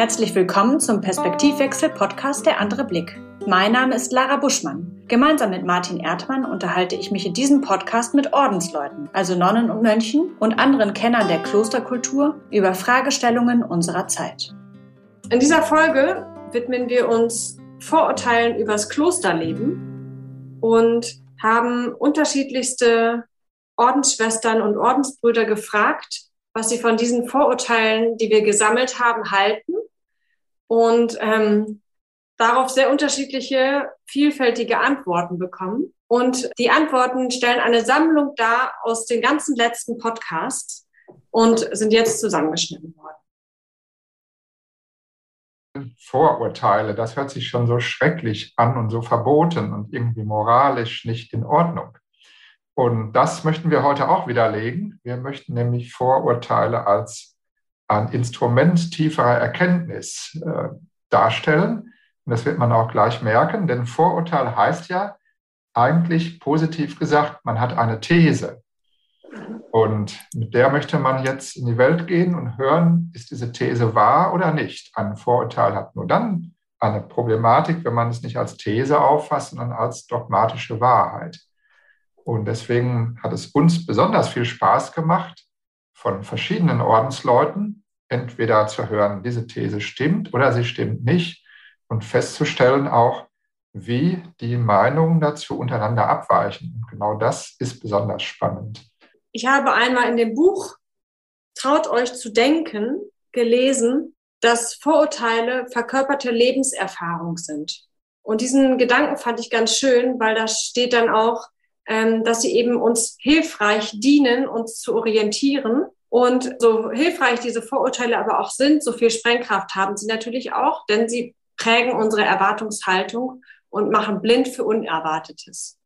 Herzlich willkommen zum Perspektivwechsel-Podcast Der andere Blick. Mein Name ist Lara Buschmann. Gemeinsam mit Martin Erdmann unterhalte ich mich in diesem Podcast mit Ordensleuten, also Nonnen und Mönchen und anderen Kennern der Klosterkultur über Fragestellungen unserer Zeit. In dieser Folge widmen wir uns Vorurteilen übers Klosterleben und haben unterschiedlichste Ordensschwestern und Ordensbrüder gefragt, was sie von diesen Vorurteilen, die wir gesammelt haben, halten und ähm, darauf sehr unterschiedliche, vielfältige Antworten bekommen. Und die Antworten stellen eine Sammlung dar aus den ganzen letzten Podcasts und sind jetzt zusammengeschnitten worden. Vorurteile, das hört sich schon so schrecklich an und so verboten und irgendwie moralisch nicht in Ordnung. Und das möchten wir heute auch widerlegen. Wir möchten nämlich Vorurteile als ein Instrument tieferer Erkenntnis äh, darstellen. Und das wird man auch gleich merken, denn Vorurteil heißt ja eigentlich positiv gesagt, man hat eine These. Und mit der möchte man jetzt in die Welt gehen und hören, ist diese These wahr oder nicht. Ein Vorurteil hat nur dann eine Problematik, wenn man es nicht als These auffasst, sondern als dogmatische Wahrheit. Und deswegen hat es uns besonders viel Spaß gemacht, von verschiedenen Ordensleuten entweder zu hören, diese These stimmt oder sie stimmt nicht und festzustellen auch, wie die Meinungen dazu untereinander abweichen. Und genau das ist besonders spannend. Ich habe einmal in dem Buch Traut euch zu denken gelesen, dass Vorurteile verkörperte Lebenserfahrung sind. Und diesen Gedanken fand ich ganz schön, weil da steht dann auch, ähm, dass sie eben uns hilfreich dienen, uns zu orientieren. Und so hilfreich diese Vorurteile aber auch sind, so viel Sprengkraft haben sie natürlich auch, denn sie prägen unsere Erwartungshaltung und machen blind für Unerwartetes.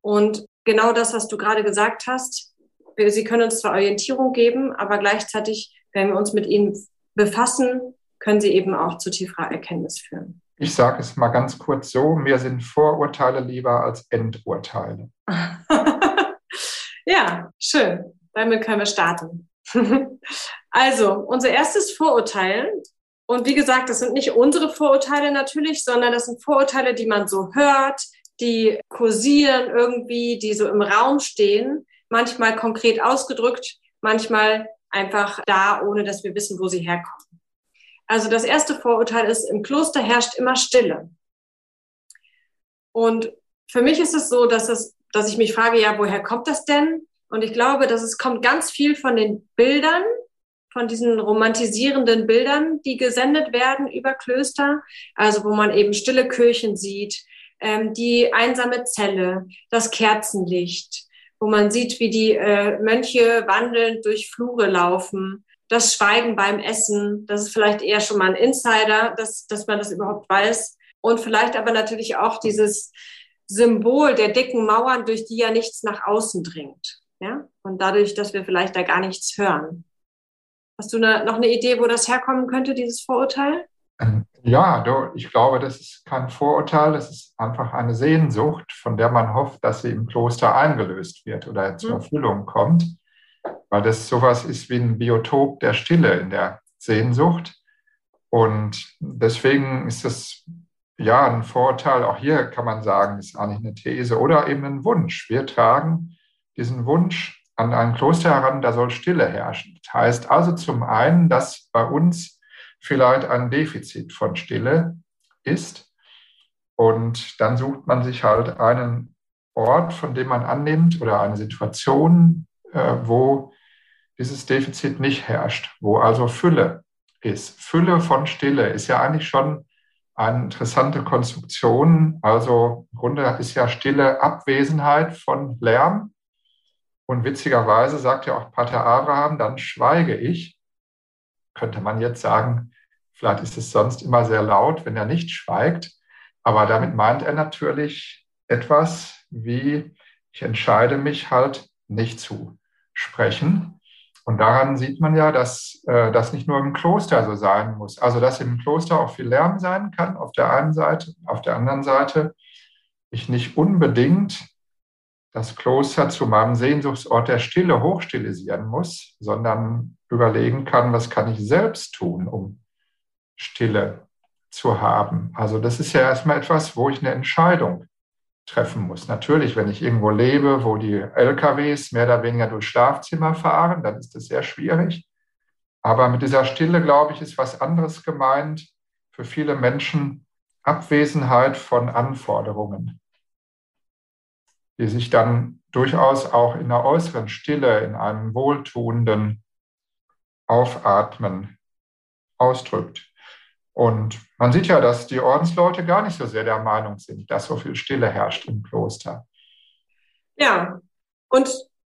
Und genau das, was du gerade gesagt hast, sie können uns zwar Orientierung geben, aber gleichzeitig, wenn wir uns mit ihnen befassen, können sie eben auch zu tieferer Erkenntnis führen. Ich sage es mal ganz kurz so, mir sind Vorurteile lieber als Endurteile. ja, schön. Damit können wir starten. also, unser erstes Vorurteil, und wie gesagt, das sind nicht unsere Vorurteile natürlich, sondern das sind Vorurteile, die man so hört, die kursieren irgendwie, die so im Raum stehen, manchmal konkret ausgedrückt, manchmal einfach da, ohne dass wir wissen, wo sie herkommen. Also das erste Vorurteil ist, im Kloster herrscht immer Stille. Und für mich ist es so, dass, es, dass ich mich frage, ja, woher kommt das denn? Und ich glaube, dass es kommt ganz viel von den Bildern, von diesen romantisierenden Bildern, die gesendet werden über Klöster, also wo man eben stille Kirchen sieht, ähm, die einsame Zelle, das Kerzenlicht, wo man sieht, wie die äh, Mönche wandelnd durch Flure laufen, das Schweigen beim Essen, das ist vielleicht eher schon mal ein Insider, dass, dass man das überhaupt weiß. Und vielleicht aber natürlich auch dieses Symbol der dicken Mauern, durch die ja nichts nach außen dringt. Ja? Und dadurch, dass wir vielleicht da gar nichts hören. Hast du eine, noch eine Idee, wo das herkommen könnte, dieses Vorurteil? Ähm, ja, ich glaube, das ist kein Vorurteil, das ist einfach eine Sehnsucht, von der man hofft, dass sie im Kloster eingelöst wird oder zur hm. Erfüllung kommt weil das sowas ist wie ein Biotop der Stille in der Sehnsucht. Und deswegen ist das ja ein Vorteil, auch hier kann man sagen, ist eigentlich eine These oder eben ein Wunsch. Wir tragen diesen Wunsch an ein Kloster heran, da soll Stille herrschen. Das heißt also zum einen, dass bei uns vielleicht ein Defizit von Stille ist. Und dann sucht man sich halt einen Ort, von dem man annimmt oder eine Situation, äh, wo dieses Defizit nicht herrscht, wo also Fülle ist. Fülle von Stille ist ja eigentlich schon eine interessante Konstruktion. Also im Grunde ist ja Stille Abwesenheit von Lärm. Und witzigerweise sagt ja auch Pater Abraham, dann schweige ich. Könnte man jetzt sagen, vielleicht ist es sonst immer sehr laut, wenn er nicht schweigt. Aber damit meint er natürlich etwas wie, ich entscheide mich halt nicht zu sprechen. Und daran sieht man ja, dass äh, das nicht nur im Kloster so sein muss. Also dass im Kloster auch viel Lärm sein kann auf der einen Seite, auf der anderen Seite ich nicht unbedingt das Kloster zu meinem Sehnsuchtsort der Stille hochstilisieren muss, sondern überlegen kann, was kann ich selbst tun, um Stille zu haben. Also das ist ja erstmal etwas, wo ich eine Entscheidung treffen muss. Natürlich, wenn ich irgendwo lebe, wo die LKWs mehr oder weniger durch Schlafzimmer fahren, dann ist das sehr schwierig. Aber mit dieser Stille, glaube ich, ist was anderes gemeint. Für viele Menschen Abwesenheit von Anforderungen, die sich dann durchaus auch in der äußeren Stille, in einem wohltuenden Aufatmen ausdrückt. Und man sieht ja, dass die Ordensleute gar nicht so sehr der Meinung sind, dass so viel Stille herrscht im Kloster. Ja, und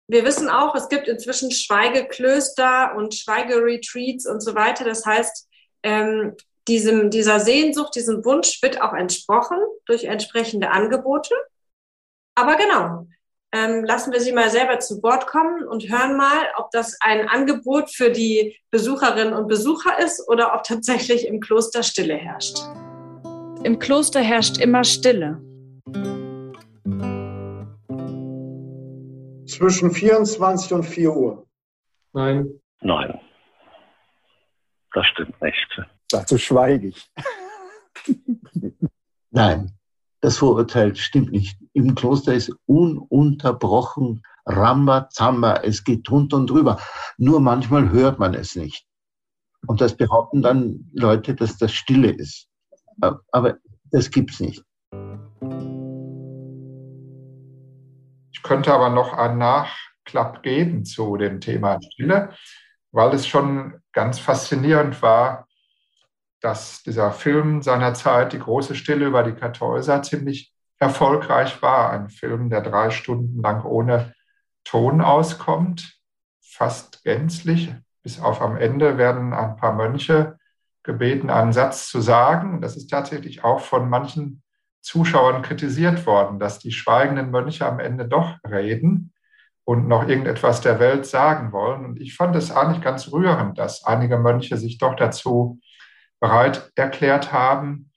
wir wissen auch, es gibt inzwischen Schweigeklöster und Schweigeretreats und so weiter. Das heißt, ähm, diesem, dieser Sehnsucht, diesem Wunsch wird auch entsprochen durch entsprechende Angebote. Aber genau, ähm, lassen wir Sie mal selber zu Wort kommen und hören mal, ob das ein Angebot für die Besucherinnen und Besucher ist oder ob tatsächlich im Kloster Stille herrscht. Im Kloster herrscht immer Stille. Zwischen 24 und 4 Uhr. Nein. Nein. Das stimmt nicht. Dazu schweige ich. Nein, das Vorurteil stimmt nicht. Im Kloster ist ununterbrochen Rambazamba. Es geht drunter und drüber. Nur manchmal hört man es nicht. Und das behaupten dann Leute, dass das Stille ist. Aber das gibt's nicht. Ich könnte aber noch einen Nachklapp geben zu dem Thema Stille, weil es schon ganz faszinierend war, dass dieser Film seinerzeit, Die große Stille über die Kartäuser, ziemlich erfolgreich war. Ein Film, der drei Stunden lang ohne Ton auskommt, fast gänzlich. Bis auf am Ende werden ein paar Mönche gebeten, einen Satz zu sagen. Das ist tatsächlich auch von manchen Zuschauern kritisiert worden, dass die schweigenden Mönche am Ende doch reden und noch irgendetwas der Welt sagen wollen. Und ich fand es eigentlich ganz rührend, dass einige Mönche sich doch dazu bereit erklärt haben,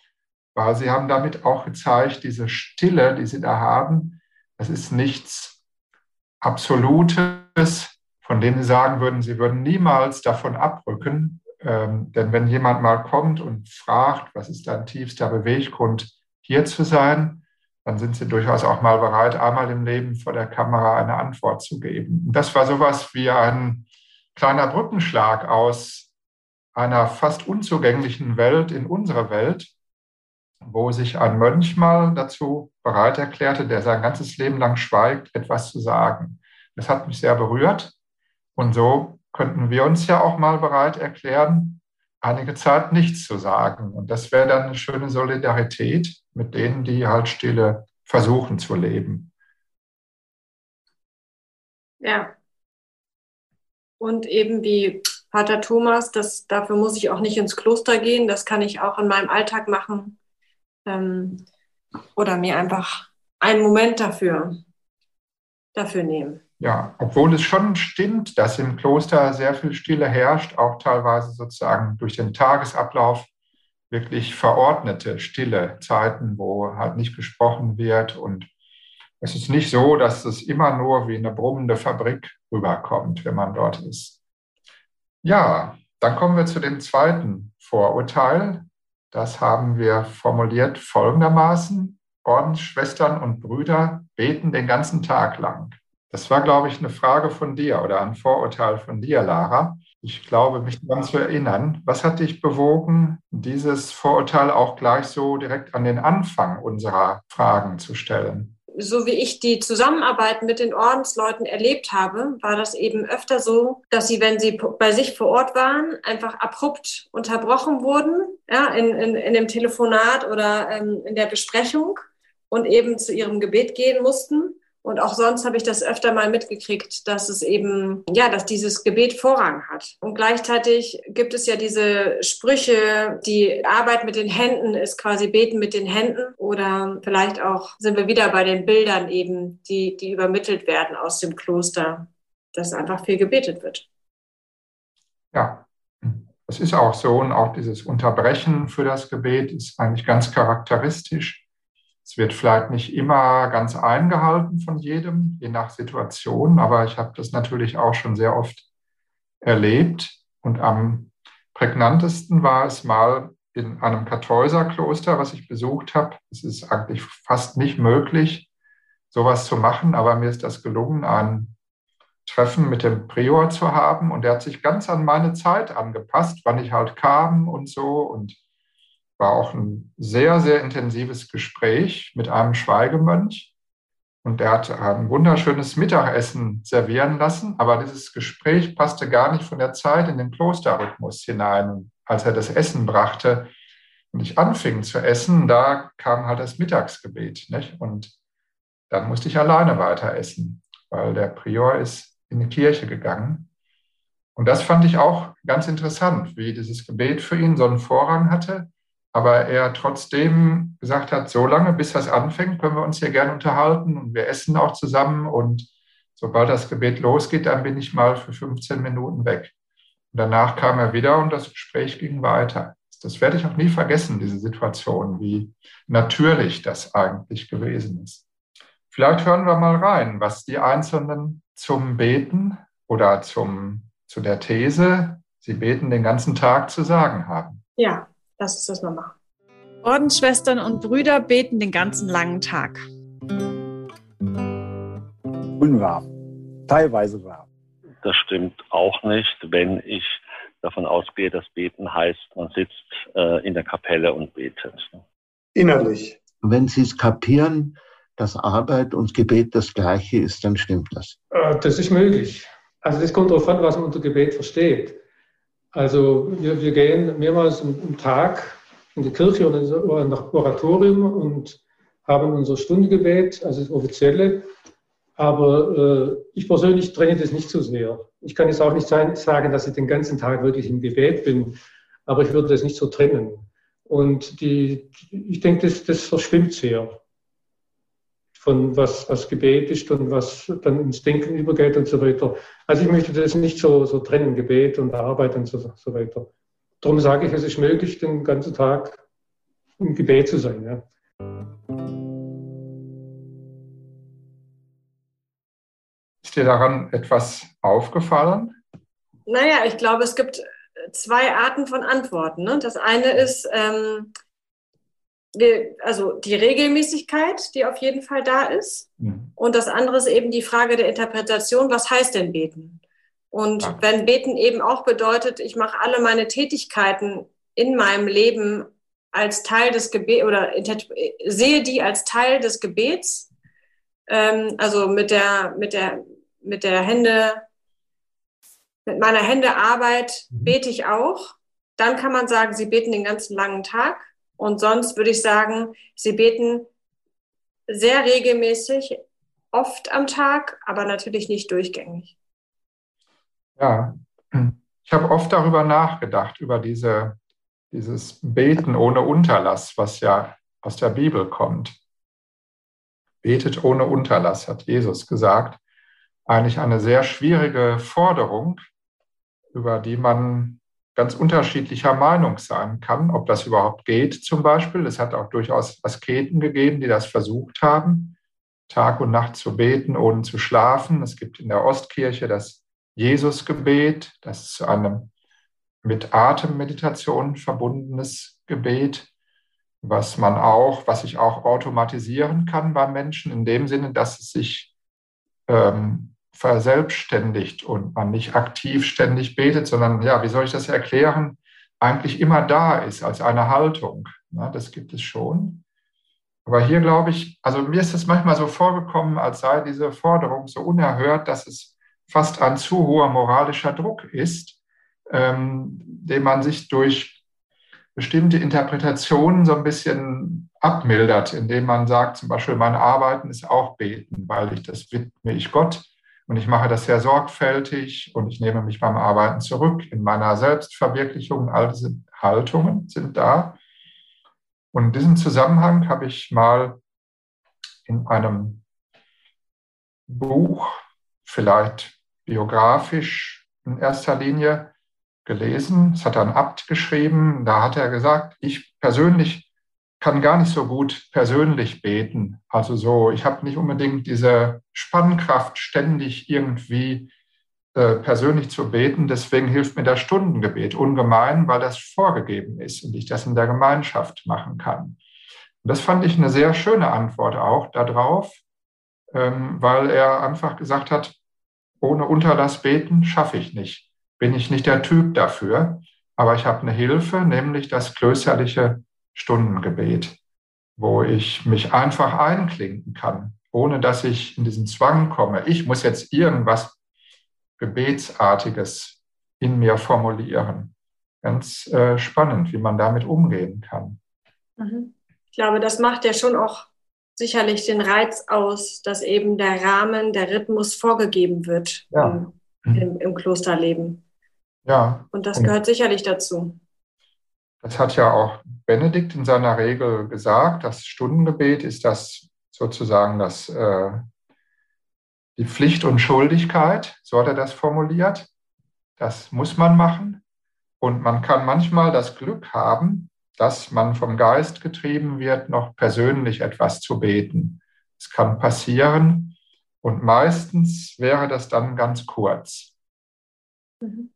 weil sie haben damit auch gezeigt, diese Stille, die sie da haben, das ist nichts Absolutes, von dem sie sagen würden, sie würden niemals davon abrücken. Ähm, denn wenn jemand mal kommt und fragt, was ist dein tiefster Beweggrund, hier zu sein, dann sind sie durchaus auch mal bereit, einmal im Leben vor der Kamera eine Antwort zu geben. Und das war sowas wie ein kleiner Brückenschlag aus einer fast unzugänglichen Welt in unsere Welt, wo sich ein Mönch mal dazu bereit erklärte, der sein ganzes Leben lang schweigt, etwas zu sagen. Das hat mich sehr berührt. Und so könnten wir uns ja auch mal bereit erklären, einige Zeit nichts zu sagen. Und das wäre dann eine schöne Solidarität mit denen, die halt stille versuchen zu leben. Ja. Und eben wie Pater Thomas, das, dafür muss ich auch nicht ins Kloster gehen, das kann ich auch in meinem Alltag machen. Ähm, oder mir einfach einen Moment dafür, dafür nehmen. Ja, obwohl es schon stimmt, dass im Kloster sehr viel Stille herrscht, auch teilweise sozusagen durch den Tagesablauf wirklich verordnete stille Zeiten, wo halt nicht gesprochen wird. Und es ist nicht so, dass es immer nur wie eine brummende Fabrik rüberkommt, wenn man dort ist. Ja, dann kommen wir zu dem zweiten Vorurteil. Das haben wir formuliert folgendermaßen. Ordensschwestern und Brüder beten den ganzen Tag lang. Das war, glaube ich, eine Frage von dir oder ein Vorurteil von dir, Lara. Ich glaube, mich daran zu erinnern. Was hat dich bewogen, dieses Vorurteil auch gleich so direkt an den Anfang unserer Fragen zu stellen? so wie ich die Zusammenarbeit mit den Ordensleuten erlebt habe, war das eben öfter so, dass sie, wenn sie bei sich vor Ort waren, einfach abrupt unterbrochen wurden, ja, in, in, in dem Telefonat oder ähm, in der Besprechung und eben zu ihrem Gebet gehen mussten. Und auch sonst habe ich das öfter mal mitgekriegt, dass es eben, ja, dass dieses Gebet Vorrang hat. Und gleichzeitig gibt es ja diese Sprüche, die Arbeit mit den Händen ist quasi Beten mit den Händen. Oder vielleicht auch sind wir wieder bei den Bildern eben, die, die übermittelt werden aus dem Kloster, dass einfach viel gebetet wird. Ja, das ist auch so. Und auch dieses Unterbrechen für das Gebet ist eigentlich ganz charakteristisch. Es wird vielleicht nicht immer ganz eingehalten von jedem, je nach Situation, aber ich habe das natürlich auch schon sehr oft erlebt. Und am prägnantesten war es mal in einem Kartäuserkloster, was ich besucht habe. Es ist eigentlich fast nicht möglich, sowas zu machen, aber mir ist das gelungen, ein Treffen mit dem Prior zu haben und er hat sich ganz an meine Zeit angepasst, wann ich halt kam und so und war auch ein sehr, sehr intensives Gespräch mit einem Schweigemönch. Und er hat ein wunderschönes Mittagessen servieren lassen, aber dieses Gespräch passte gar nicht von der Zeit in den Klosterrhythmus hinein. Als er das Essen brachte und ich anfing zu essen, da kam halt das Mittagsgebet. Nicht? Und dann musste ich alleine weiter essen, weil der Prior ist in die Kirche gegangen. Und das fand ich auch ganz interessant, wie dieses Gebet für ihn so einen Vorrang hatte aber er trotzdem gesagt hat, so lange, bis das anfängt, können wir uns hier gerne unterhalten und wir essen auch zusammen und sobald das Gebet losgeht, dann bin ich mal für 15 Minuten weg. Und danach kam er wieder und das Gespräch ging weiter. Das werde ich auch nie vergessen, diese Situation, wie natürlich das eigentlich gewesen ist. Vielleicht hören wir mal rein, was die Einzelnen zum Beten oder zum, zu der These, sie beten den ganzen Tag zu sagen haben. Ja, Lass uns das mal machen. Ordensschwestern und Brüder beten den ganzen langen Tag. Unwahr. Teilweise wahr. Das stimmt auch nicht, wenn ich davon ausgehe, dass Beten heißt, man sitzt äh, in der Kapelle und betet. Innerlich. Wenn Sie es kapieren, dass Arbeit und Gebet das Gleiche ist, dann stimmt das. Äh, das ist möglich. Also das kommt darauf an, was man unter Gebet versteht. Also wir, wir gehen mehrmals am Tag in die Kirche oder nach Oratorium und haben unser Stundengebet, also das offizielle. Aber äh, ich persönlich trenne das nicht so sehr. Ich kann jetzt auch nicht sagen, dass ich den ganzen Tag wirklich im Gebet bin, aber ich würde das nicht so trennen. Und die, ich denke, das, das verschwimmt sehr von was, was Gebet ist und was dann ins Denken übergeht und so weiter. Also ich möchte das nicht so, so trennen, Gebet und Arbeit und so, so weiter. Darum sage ich, es ist möglich, den ganzen Tag im Gebet zu sein. Ja. Ist dir daran etwas aufgefallen? Naja, ich glaube, es gibt zwei Arten von Antworten. Ne? Das eine ist, ähm, also die Regelmäßigkeit, die auf jeden Fall da ist. Mhm. Und das andere ist eben die Frage der Interpretation, was heißt denn beten? Und ja. wenn beten eben auch bedeutet, ich mache alle meine Tätigkeiten in meinem Leben als Teil des Gebets oder sehe die als Teil des Gebets, ähm, also mit der, mit der, mit der Hände, mit meiner Hände Arbeit mhm. bete ich auch, dann kann man sagen, sie beten den ganzen langen Tag. Und sonst würde ich sagen, sie beten sehr regelmäßig, oft am Tag, aber natürlich nicht durchgängig. Ja, ich habe oft darüber nachgedacht, über diese, dieses Beten ohne Unterlass, was ja aus der Bibel kommt. Betet ohne Unterlass, hat Jesus gesagt. Eigentlich eine sehr schwierige Forderung, über die man ganz unterschiedlicher Meinung sein kann, ob das überhaupt geht zum Beispiel. Es hat auch durchaus Asketen gegeben, die das versucht haben, Tag und Nacht zu beten, ohne zu schlafen. Es gibt in der Ostkirche das Jesusgebet, das zu einem mit Atemmeditation verbundenes Gebet, was man auch, was ich auch automatisieren kann beim Menschen, in dem Sinne, dass es sich ähm, verselbstständigt und man nicht aktiv ständig betet, sondern, ja, wie soll ich das erklären, eigentlich immer da ist als eine Haltung. Ja, das gibt es schon. Aber hier glaube ich, also mir ist es manchmal so vorgekommen, als sei diese Forderung so unerhört, dass es fast ein zu hoher moralischer Druck ist, ähm, den man sich durch bestimmte Interpretationen so ein bisschen abmildert, indem man sagt, zum Beispiel, mein Arbeiten ist auch Beten, weil ich das widme ich Gott. Und ich mache das sehr sorgfältig und ich nehme mich beim Arbeiten zurück in meiner Selbstverwirklichung. All diese Haltungen sind da. Und in diesem Zusammenhang habe ich mal in einem Buch, vielleicht biografisch in erster Linie, gelesen. Es hat ein Abt geschrieben. Da hat er gesagt, ich persönlich kann gar nicht so gut persönlich beten. Also so, ich habe nicht unbedingt diese Spannkraft, ständig irgendwie äh, persönlich zu beten. Deswegen hilft mir das Stundengebet ungemein, weil das vorgegeben ist und ich das in der Gemeinschaft machen kann. Und das fand ich eine sehr schöne Antwort auch darauf, ähm, weil er einfach gesagt hat, ohne Unterlass beten schaffe ich nicht. Bin ich nicht der Typ dafür. Aber ich habe eine Hilfe, nämlich das klösterliche Stundengebet, wo ich mich einfach einklinken kann, ohne dass ich in diesen Zwang komme. Ich muss jetzt irgendwas Gebetsartiges in mir formulieren. Ganz äh, spannend, wie man damit umgehen kann. Mhm. Ich glaube, das macht ja schon auch sicherlich den Reiz aus, dass eben der Rahmen, der Rhythmus vorgegeben wird ja. im, im, im, Klosterleben. Ja. Und das gehört sicherlich dazu. Das hat ja auch Benedikt in seiner Regel gesagt. Das Stundengebet ist das sozusagen das äh, die Pflicht und Schuldigkeit, so hat er das formuliert. Das muss man machen. Und man kann manchmal das Glück haben, dass man vom Geist getrieben wird, noch persönlich etwas zu beten. Es kann passieren. Und meistens wäre das dann ganz kurz. Mhm.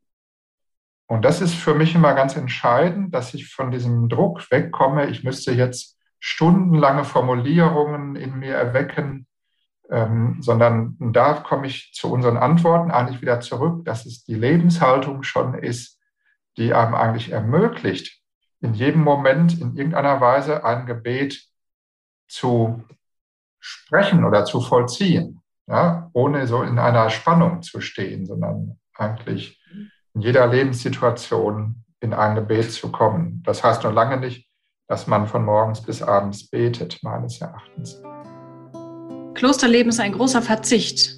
Und das ist für mich immer ganz entscheidend, dass ich von diesem Druck wegkomme. Ich müsste jetzt stundenlange Formulierungen in mir erwecken, ähm, sondern da komme ich zu unseren Antworten eigentlich wieder zurück, dass es die Lebenshaltung schon ist, die einem eigentlich ermöglicht, in jedem Moment in irgendeiner Weise ein Gebet zu sprechen oder zu vollziehen, ja, ohne so in einer Spannung zu stehen, sondern eigentlich in jeder Lebenssituation in ein Gebet zu kommen. Das heißt noch lange nicht, dass man von morgens bis abends betet, meines Erachtens. Klosterleben ist ein großer Verzicht.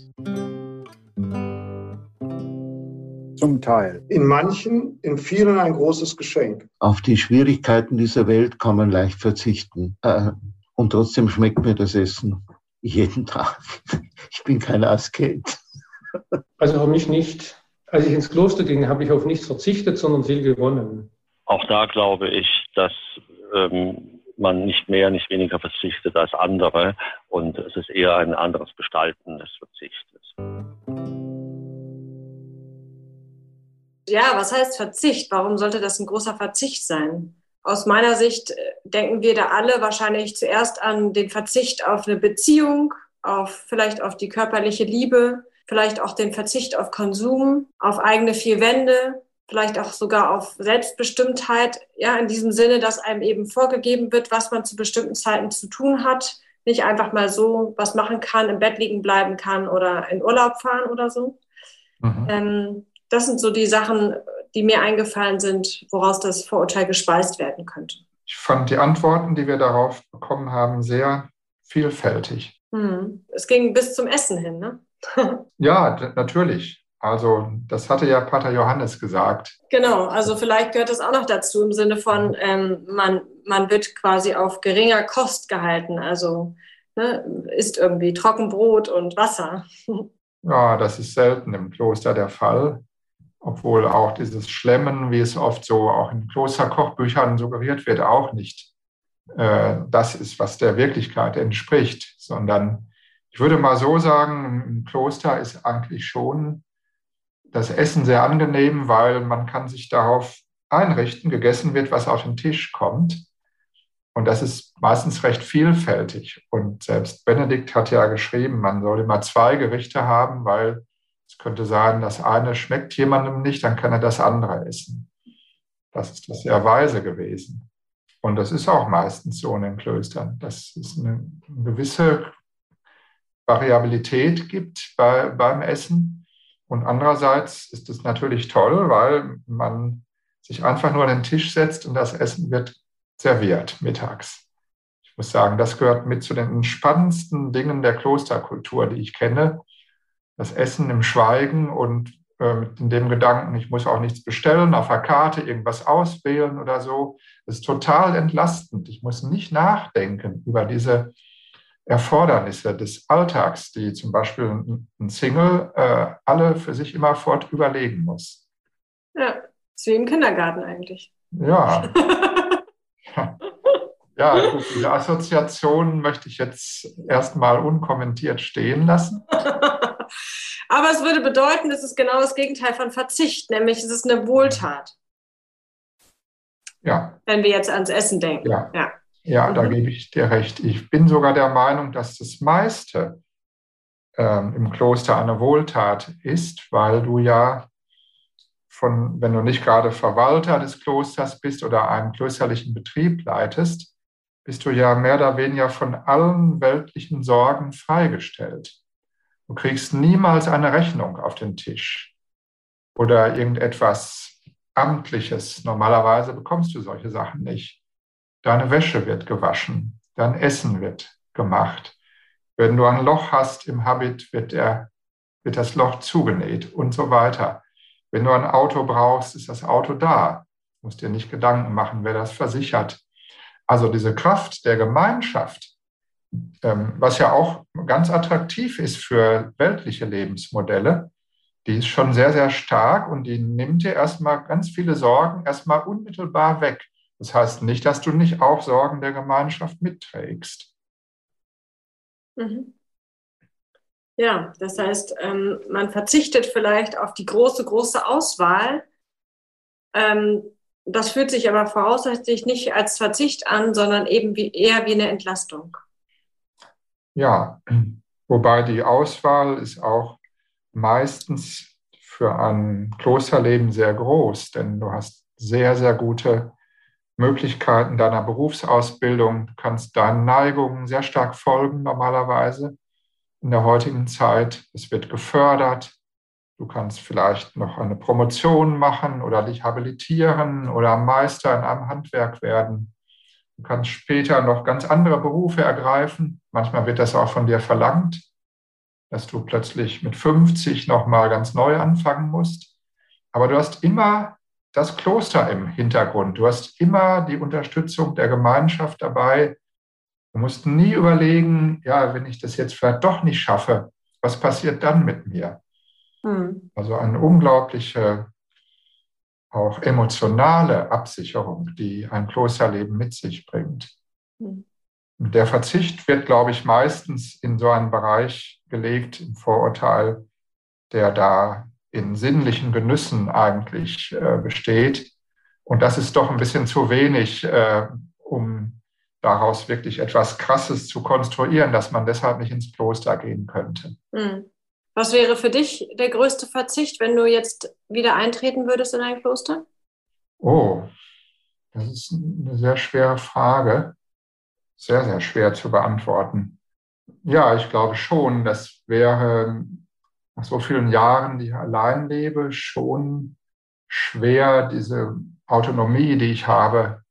Zum Teil. In manchen, in vielen ein großes Geschenk. Auf die Schwierigkeiten dieser Welt kann man leicht verzichten. Äh, und trotzdem schmeckt mir das Essen jeden Tag. Ich bin kein Asket. Also für mich nicht. Als ich ins Kloster ging, habe ich auf nichts verzichtet, sondern viel gewonnen. Auch da glaube ich, dass ähm, man nicht mehr, nicht weniger verzichtet als andere und es ist eher ein anderes Gestalten des Verzichtes. Ja, was heißt Verzicht? Warum sollte das ein großer Verzicht sein? Aus meiner Sicht äh, denken wir da alle wahrscheinlich zuerst an den Verzicht auf eine Beziehung, auf vielleicht auf die körperliche Liebe, vielleicht auch den Verzicht auf Konsum, auf eigene vier Wände, vielleicht auch sogar auf Selbstbestimmtheit, ja, in diesem Sinne, dass einem eben vorgegeben wird, was man zu bestimmten Zeiten zu tun hat, nicht einfach mal so was machen kann, im Bett liegen bleiben kann oder in Urlaub fahren oder so. Mhm. Ähm, das sind so die Sachen, die mir eingefallen sind, woraus das Vorurteil gespeist werden könnte. Ich fand die Antworten, die wir darauf bekommen haben, sehr vielfältig. Mhm. Es ging bis zum Essen hin, ne? Ja, natürlich. Also das hatte ja Pater Johannes gesagt. Genau, also vielleicht gehört das auch noch dazu im Sinne von, ähm, man, man wird quasi auf geringer Kost gehalten, also ne, isst irgendwie Trockenbrot und Wasser. Ja, das ist selten im Kloster der Fall, obwohl auch dieses Schlemmen, wie es oft so auch in Klosterkochbüchern suggeriert wird, auch nicht äh, das ist, was der Wirklichkeit entspricht, sondern ich würde mal so sagen, im Kloster ist eigentlich schon das Essen sehr angenehm, weil man kann sich darauf einrichten, gegessen wird, was auf den Tisch kommt. Und das ist meistens recht vielfältig. Und selbst Benedikt hat ja geschrieben, man soll immer zwei Gerichte haben, weil es könnte sein, das eine schmeckt jemandem nicht, dann kann er das andere essen. Das ist das sehr weise gewesen. Und das ist auch meistens so in den Klöstern, dass es eine gewisse Variabilität gibt bei, beim Essen. Und andererseits ist es natürlich toll, weil man sich einfach nur an den Tisch setzt und das Essen wird serviert mittags. Ich muss sagen, das gehört mit zu den spannendsten Dingen der Klosterkultur, die ich kenne. Das Essen im Schweigen und äh, mit dem Gedanken, ich muss auch nichts bestellen, auf der Karte irgendwas auswählen oder so. Das ist total entlastend. Ich muss nicht nachdenken über diese Erfordernisse des Alltags, die zum Beispiel ein Single äh, alle für sich immer fort überlegen muss. Ja, ist wie im Kindergarten eigentlich. Ja. ja, gut, diese Assoziation möchte ich jetzt erstmal unkommentiert stehen lassen. Aber es würde bedeuten, es ist genau das Gegenteil von Verzicht, nämlich es ist eine Wohltat. Ja. Wenn wir jetzt ans Essen denken. Ja, ja. Ja mhm. da gebe ich dir recht. Ich bin sogar der Meinung, dass das meiste ähm, im Kloster eine Wohltat ist, weil du ja von, wenn du nicht gerade Verwalter des Klosters bist oder einen klösterlichen Betrieb leitest, bist du ja mehr oder weniger von allen weltlichen Sorgen freigestellt. Du kriegst niemals eine Rechnung auf den Tisch oder irgendetwas Amtliches. Normalerweise bekommst du solche Sachen nicht. Deine Wäsche wird gewaschen, dein Essen wird gemacht. Wenn du ein Loch hast im Habit, wird, der, wird das Loch zugenäht und so weiter. Wenn du ein Auto brauchst, ist das Auto da. Du musst dir nicht Gedanken machen, wer das versichert. Also diese Kraft der Gemeinschaft, ähm, was ja auch ganz attraktiv ist für weltliche Lebensmodelle, die ist schon sehr, sehr stark und die nimmt dir erstmal ganz viele Sorgen erstmal unmittelbar weg. Das heißt nicht, dass du nicht auch Sorgen der Gemeinschaft mitträgst. Mhm. Ja, das heißt, ähm, man verzichtet vielleicht auf die große, große Auswahl. Ähm, das fühlt sich aber voraussichtlich nicht als Verzicht an, sondern eben wie, eher wie eine Entlastung. Ja, wobei die Auswahl ist auch meistens für ein Klosterleben sehr groß, denn du hast sehr, sehr gute Möglichkeiten deiner Berufsausbildung. Du kannst deinen Neigungen sehr stark folgen normalerweise in der heutigen Zeit. Es wird gefördert. Du kannst vielleicht noch eine Promotion machen oder dich habilitieren oder Meister in einem Handwerk werden. Du kannst später noch ganz andere Berufe ergreifen. Manchmal wird das auch von dir verlangt, dass du plötzlich mit 50 nochmal ganz neu anfangen musst. Aber du hast immer das Kloster im Hintergrund. Du hast immer die Unterstützung der Gemeinschaft dabei. Du musst nie überlegen, ja, wenn ich das jetzt vielleicht doch nicht schaffe, was passiert dann mit mir? Hm. Also eine unglaubliche, auch emotionale Absicherung, die ein Klosterleben mit sich bringt. Hm. Der Verzicht wird, glaube ich, meistens in so einen Bereich gelegt, im Vorurteil, der da in sinnlichen Genüssen eigentlich äh, besteht. Und das ist doch ein bisschen zu wenig, äh, um daraus wirklich etwas Krasses zu konstruieren, dass man deshalb nicht ins Kloster gehen könnte. Hm. Was wäre für dich der größte Verzicht, wenn du jetzt wieder eintreten würdest in ein Kloster? Oh, das ist eine sehr schwere Frage. Sehr, sehr schwer zu beantworten. Ja, ich glaube schon, das wäre nach so vielen Jahren, die ich allein lebe, schon schwer, diese Autonomie, die ich habe,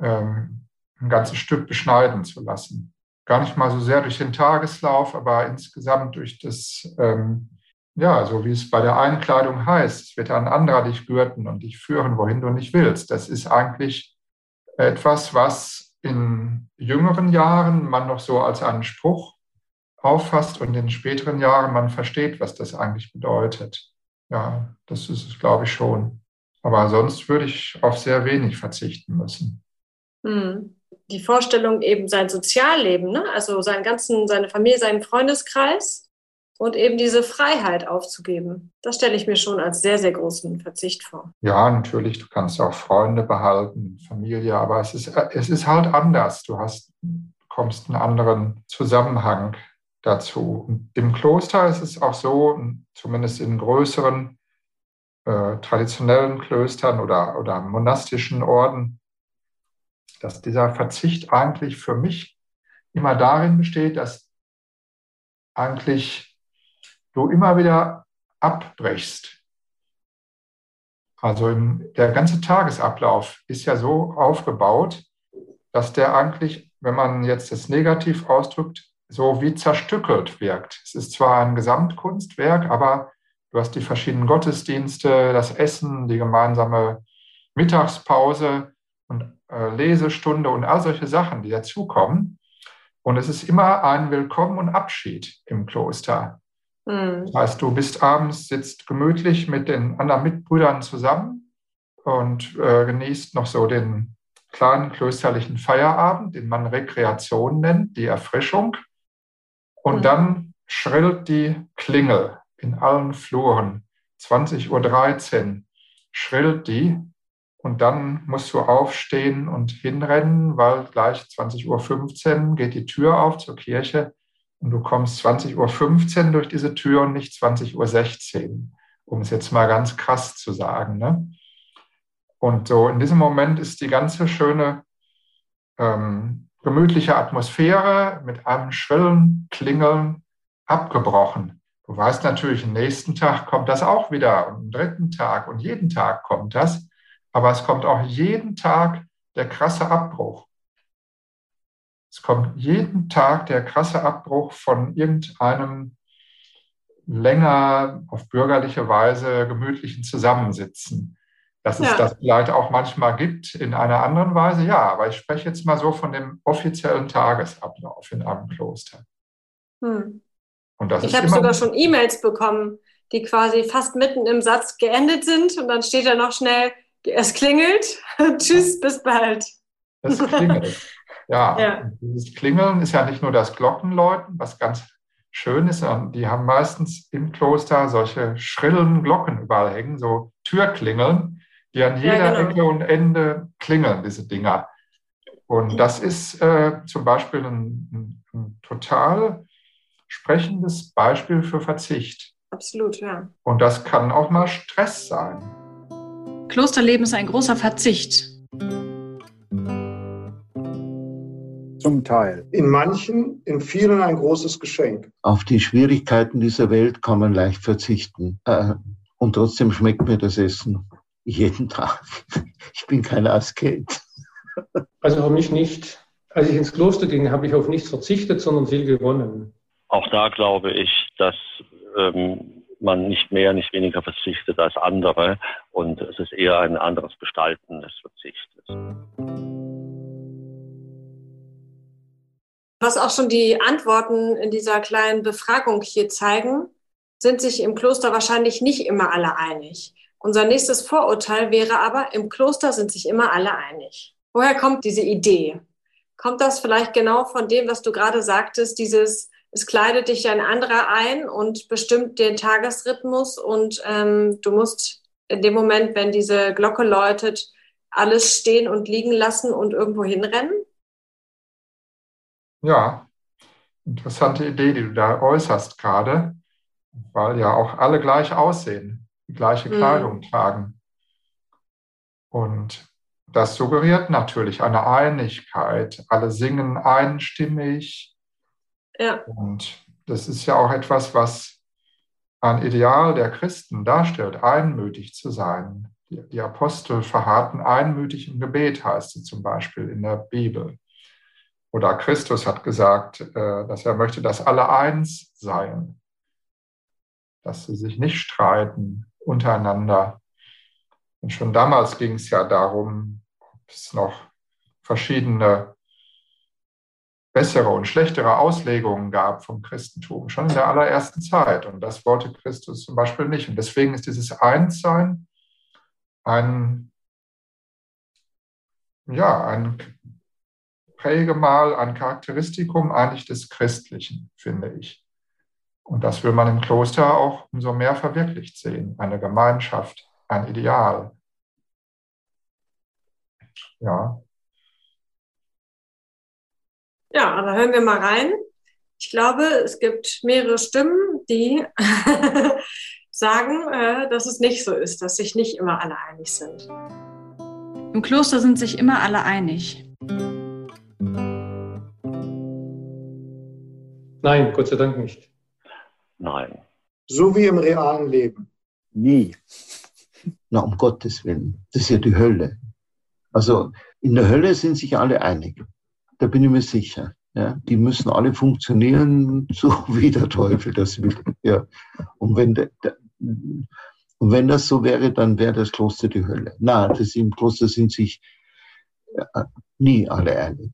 ähm, ein ganzes Stück beschneiden zu lassen. Gar nicht mal so sehr durch den Tageslauf, aber insgesamt durch das, ähm, ja, so wie es bei der Einkleidung heißt, es wird ein anderer dich gürten und dich führen, wohin du nicht willst. Das ist eigentlich etwas, was in jüngeren Jahren man noch so als einen Spruch auffasst und in späteren Jahren man versteht, was das eigentlich bedeutet. Ja, das ist es, glaube ich, schon. Aber sonst würde ich auf sehr wenig verzichten müssen. Hm. Die Vorstellung eben sein Sozialleben, ne? also seinen ganzen, seine Familie, seinen Freundeskreis und eben diese Freiheit aufzugeben. Das stelle ich mir schon als sehr, sehr großen Verzicht vor. Ja, natürlich, du kannst auch Freunde behalten, Familie, aber es ist, es ist halt anders. Du hast, bekommst einen anderen Zusammenhang dazu. Und Im Kloster ist es auch so, zumindest in größeren äh, traditionellen Klöstern oder, oder monastischen Orden, dass dieser Verzicht eigentlich für mich immer darin besteht, dass eigentlich du immer wieder abbrichst. Also im, der ganze Tagesablauf ist ja so aufgebaut, dass der eigentlich, wenn man jetzt das negativ ausdrückt, so wie zerstückelt wirkt. Es ist zwar ein Gesamtkunstwerk, aber du hast die verschiedenen Gottesdienste, das Essen, die gemeinsame Mittagspause und äh, Lesestunde und all solche Sachen, die dazukommen. Und es ist immer ein Willkommen und Abschied im Kloster. Mhm. Das heißt, du bist abends, sitzt gemütlich mit den anderen Mitbrüdern zusammen und äh, genießt noch so den kleinen klösterlichen Feierabend, den man Rekreation nennt, die Erfrischung. Und mhm. dann schrillt die Klingel in allen Fluren. 20.13 Uhr schrillt die und dann musst du aufstehen und hinrennen, weil gleich 20.15 Uhr geht die Tür auf zur Kirche und du kommst 20.15 Uhr durch diese Tür und nicht 20.16 Uhr, um es jetzt mal ganz krass zu sagen. Ne? Und so in diesem Moment ist die ganze schöne ähm, gemütliche Atmosphäre mit einem schrillen Klingeln abgebrochen. Du weißt natürlich, am nächsten Tag kommt das auch wieder und am dritten Tag und jeden Tag kommt das, aber es kommt auch jeden Tag der krasse Abbruch. Es kommt jeden Tag der krasse Abbruch von irgendeinem länger auf bürgerliche Weise gemütlichen Zusammensitzen. Dass ja. es das vielleicht auch manchmal gibt in einer anderen Weise, ja, aber ich spreche jetzt mal so von dem offiziellen Tagesablauf in einem Kloster. Hm. ich habe sogar schon E-Mails bekommen, die quasi fast mitten im Satz geendet sind und dann steht da noch schnell, es klingelt, tschüss, bis bald. Es klingelt. Ja, ja. dieses Klingeln ist ja nicht nur das Glockenläuten, was ganz schön ist, sondern die haben meistens im Kloster solche schrillen Glocken überall hängen, so Türklingeln, die an jeder ja, genau. Ecke und Ende klingeln, diese Dinger. Und das ist äh, zum Beispiel ein, ein, ein, total sprechendes Beispiel für Verzicht. Absolut, ja. Und das kann auch mal Stress sein. Klosterleben ist ein großer Verzicht. Zum Teil. In manchen, in vielen ein großes Geschenk. Auf die Schwierigkeiten dieser Welt kann man leicht verzichten. Äh, und trotzdem schmeckt mir das Essen jeden Tag. Ich bin kein Asket. Also für mich nicht. Als ich ins Kloster ging, habe ich auf nichts verzichtet, sondern viel gewonnen. Auch da glaube ich, dass ähm, man nicht mehr, nicht weniger verzichtet als andere und es ist eher ein anderes Gestalten des Verzichtes. Was auch schon die Antworten in dieser kleinen Befragung hier zeigen, sind sich im Kloster wahrscheinlich nicht immer alle einig. Unser nächstes Vorurteil wäre aber, im Kloster sind sich immer alle einig. Woher kommt diese Idee? Kommt das vielleicht genau von dem, was du gerade sagtest, dieses, es kleidet dich ein anderer ein und bestimmt den Tagesrhythmus und ähm, du musst in dem Moment, wenn diese Glocke läutet, alles stehen und liegen lassen und irgendwo hinrennen? Ja, interessante Idee, die du da äußerst gerade, weil ja auch alle gleich aussehen gleiche mhm. Kleidung tragen. Und das suggeriert natürlich eine Einigkeit. Alle singen einstimmig. Ja. Und das ist ja auch etwas, was ein Ideal der Christen darstellt, einmütig zu sein. Die, die Apostel verharrten einmütig im Gebet, heißt es zum Beispiel in der Bibel. Oder Christus hat gesagt, äh, dass er möchte, dass alle eins seien, dass sie sich nicht streiten, untereinander. Und schon damals ging es ja darum, ob es noch verschiedene bessere und schlechtere Auslegungen gab vom Christentum, schon in der allerersten Zeit. Und das wollte Christus zum Beispiel nicht. Und deswegen ist dieses Einssein ein, ja, ein Prägemal, ein Charakteristikum eigentlich des Christlichen, finde ich. Und das will man im Kloster auch umso mehr verwirklicht sehen. Eine Gemeinschaft, ein Ideal. Ja. Ja, aber hören wir mal rein. Ich glaube, es gibt mehrere Stimmen, die sagen, äh, dass es nicht so ist, dass sich nicht immer alle einig sind. Im Kloster sind sich immer alle einig. Nein, Gott sei Dank nicht. Nein. So wie im realen Leben. Nie. Na, um Gottes Willen. Das ist ja die Hölle. Also in der Hölle sind sich alle einig. Da bin ich mir sicher. Ja, die müssen alle funktionieren, so wie der Teufel das will. Ja. Und, wenn de, de, und wenn das so wäre, dann wäre das Kloster die Hölle. Na, das im Kloster sind sich ja, nie alle einig.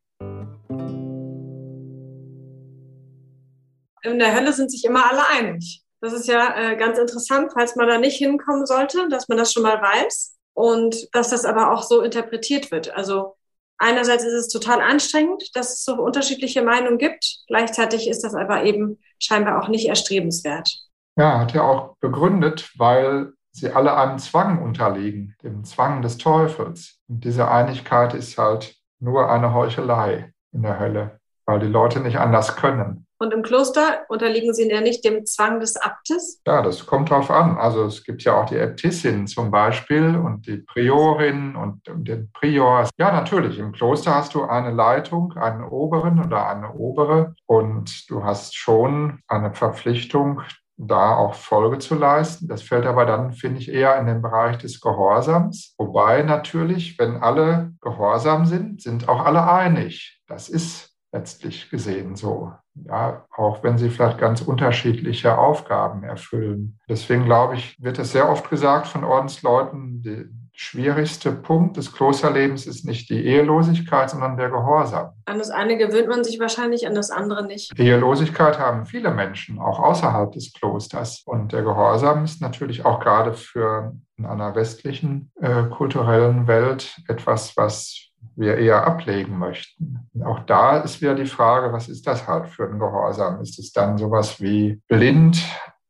In der Hölle sind sich immer alle einig. Das ist ja äh, ganz interessant, falls man da nicht hinkommen sollte, dass man das schon mal weiß und dass das aber auch so interpretiert wird. Also einerseits ist es total anstrengend, dass es so unterschiedliche Meinungen gibt. Gleichzeitig ist das aber eben scheinbar auch nicht erstrebenswert. Ja, hat er auch begründet, weil sie alle einem Zwang unterliegen, dem Zwang des Teufels. Und diese Einigkeit ist halt nur eine Heuchelei in der Hölle, weil die Leute nicht anders können. Und im Kloster unterliegen sie ja nicht dem Zwang des Abtes? Ja, das kommt drauf an. Also es gibt ja auch die Äbtissin zum Beispiel und die Priorin und den Prior. Ja, natürlich. Im Kloster hast du eine Leitung, einen Oberen oder eine Obere und du hast schon eine Verpflichtung, da auch Folge zu leisten. Das fällt aber dann, finde ich, eher in den Bereich des Gehorsams. Wobei natürlich, wenn alle gehorsam sind, sind auch alle einig. Das ist letztlich gesehen so. Ja, auch wenn sie vielleicht ganz unterschiedliche Aufgaben erfüllen. Deswegen glaube ich, wird es sehr oft gesagt von Ordensleuten, die, schwierigste Punkt des Klosterlebens ist nicht die Ehelosigkeit, sondern der Gehorsam. An das eine gewöhnt man sich wahrscheinlich, an das andere nicht. Ehelosigkeit haben viele Menschen, auch außerhalb des Klosters. Und der Gehorsam ist natürlich auch gerade für in einer westlichen äh, kulturellen Welt etwas, was wir eher ablegen möchten. Auch da ist wieder die Frage, was ist das halt für ein Gehorsam? Ist es dann sowas wie blind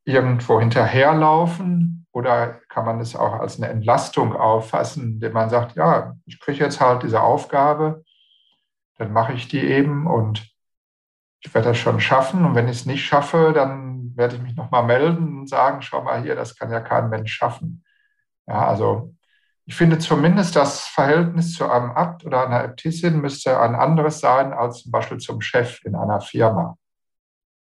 irgendwo hinterherlaufen oder kann man es auch als eine Entlastung auffassen, indem man sagt, ja, ich kriege jetzt halt diese Aufgabe, dann mache ich die eben und ich werde das schon schaffen. Und wenn ich es nicht schaffe, dann werde ich mich nochmal melden und sagen, schau mal hier, das kann ja kein Mensch schaffen. Ja, also ich finde zumindest das Verhältnis zu einem Abt oder einer Äbtissin müsste ein anderes sein als zum Beispiel zum Chef in einer Firma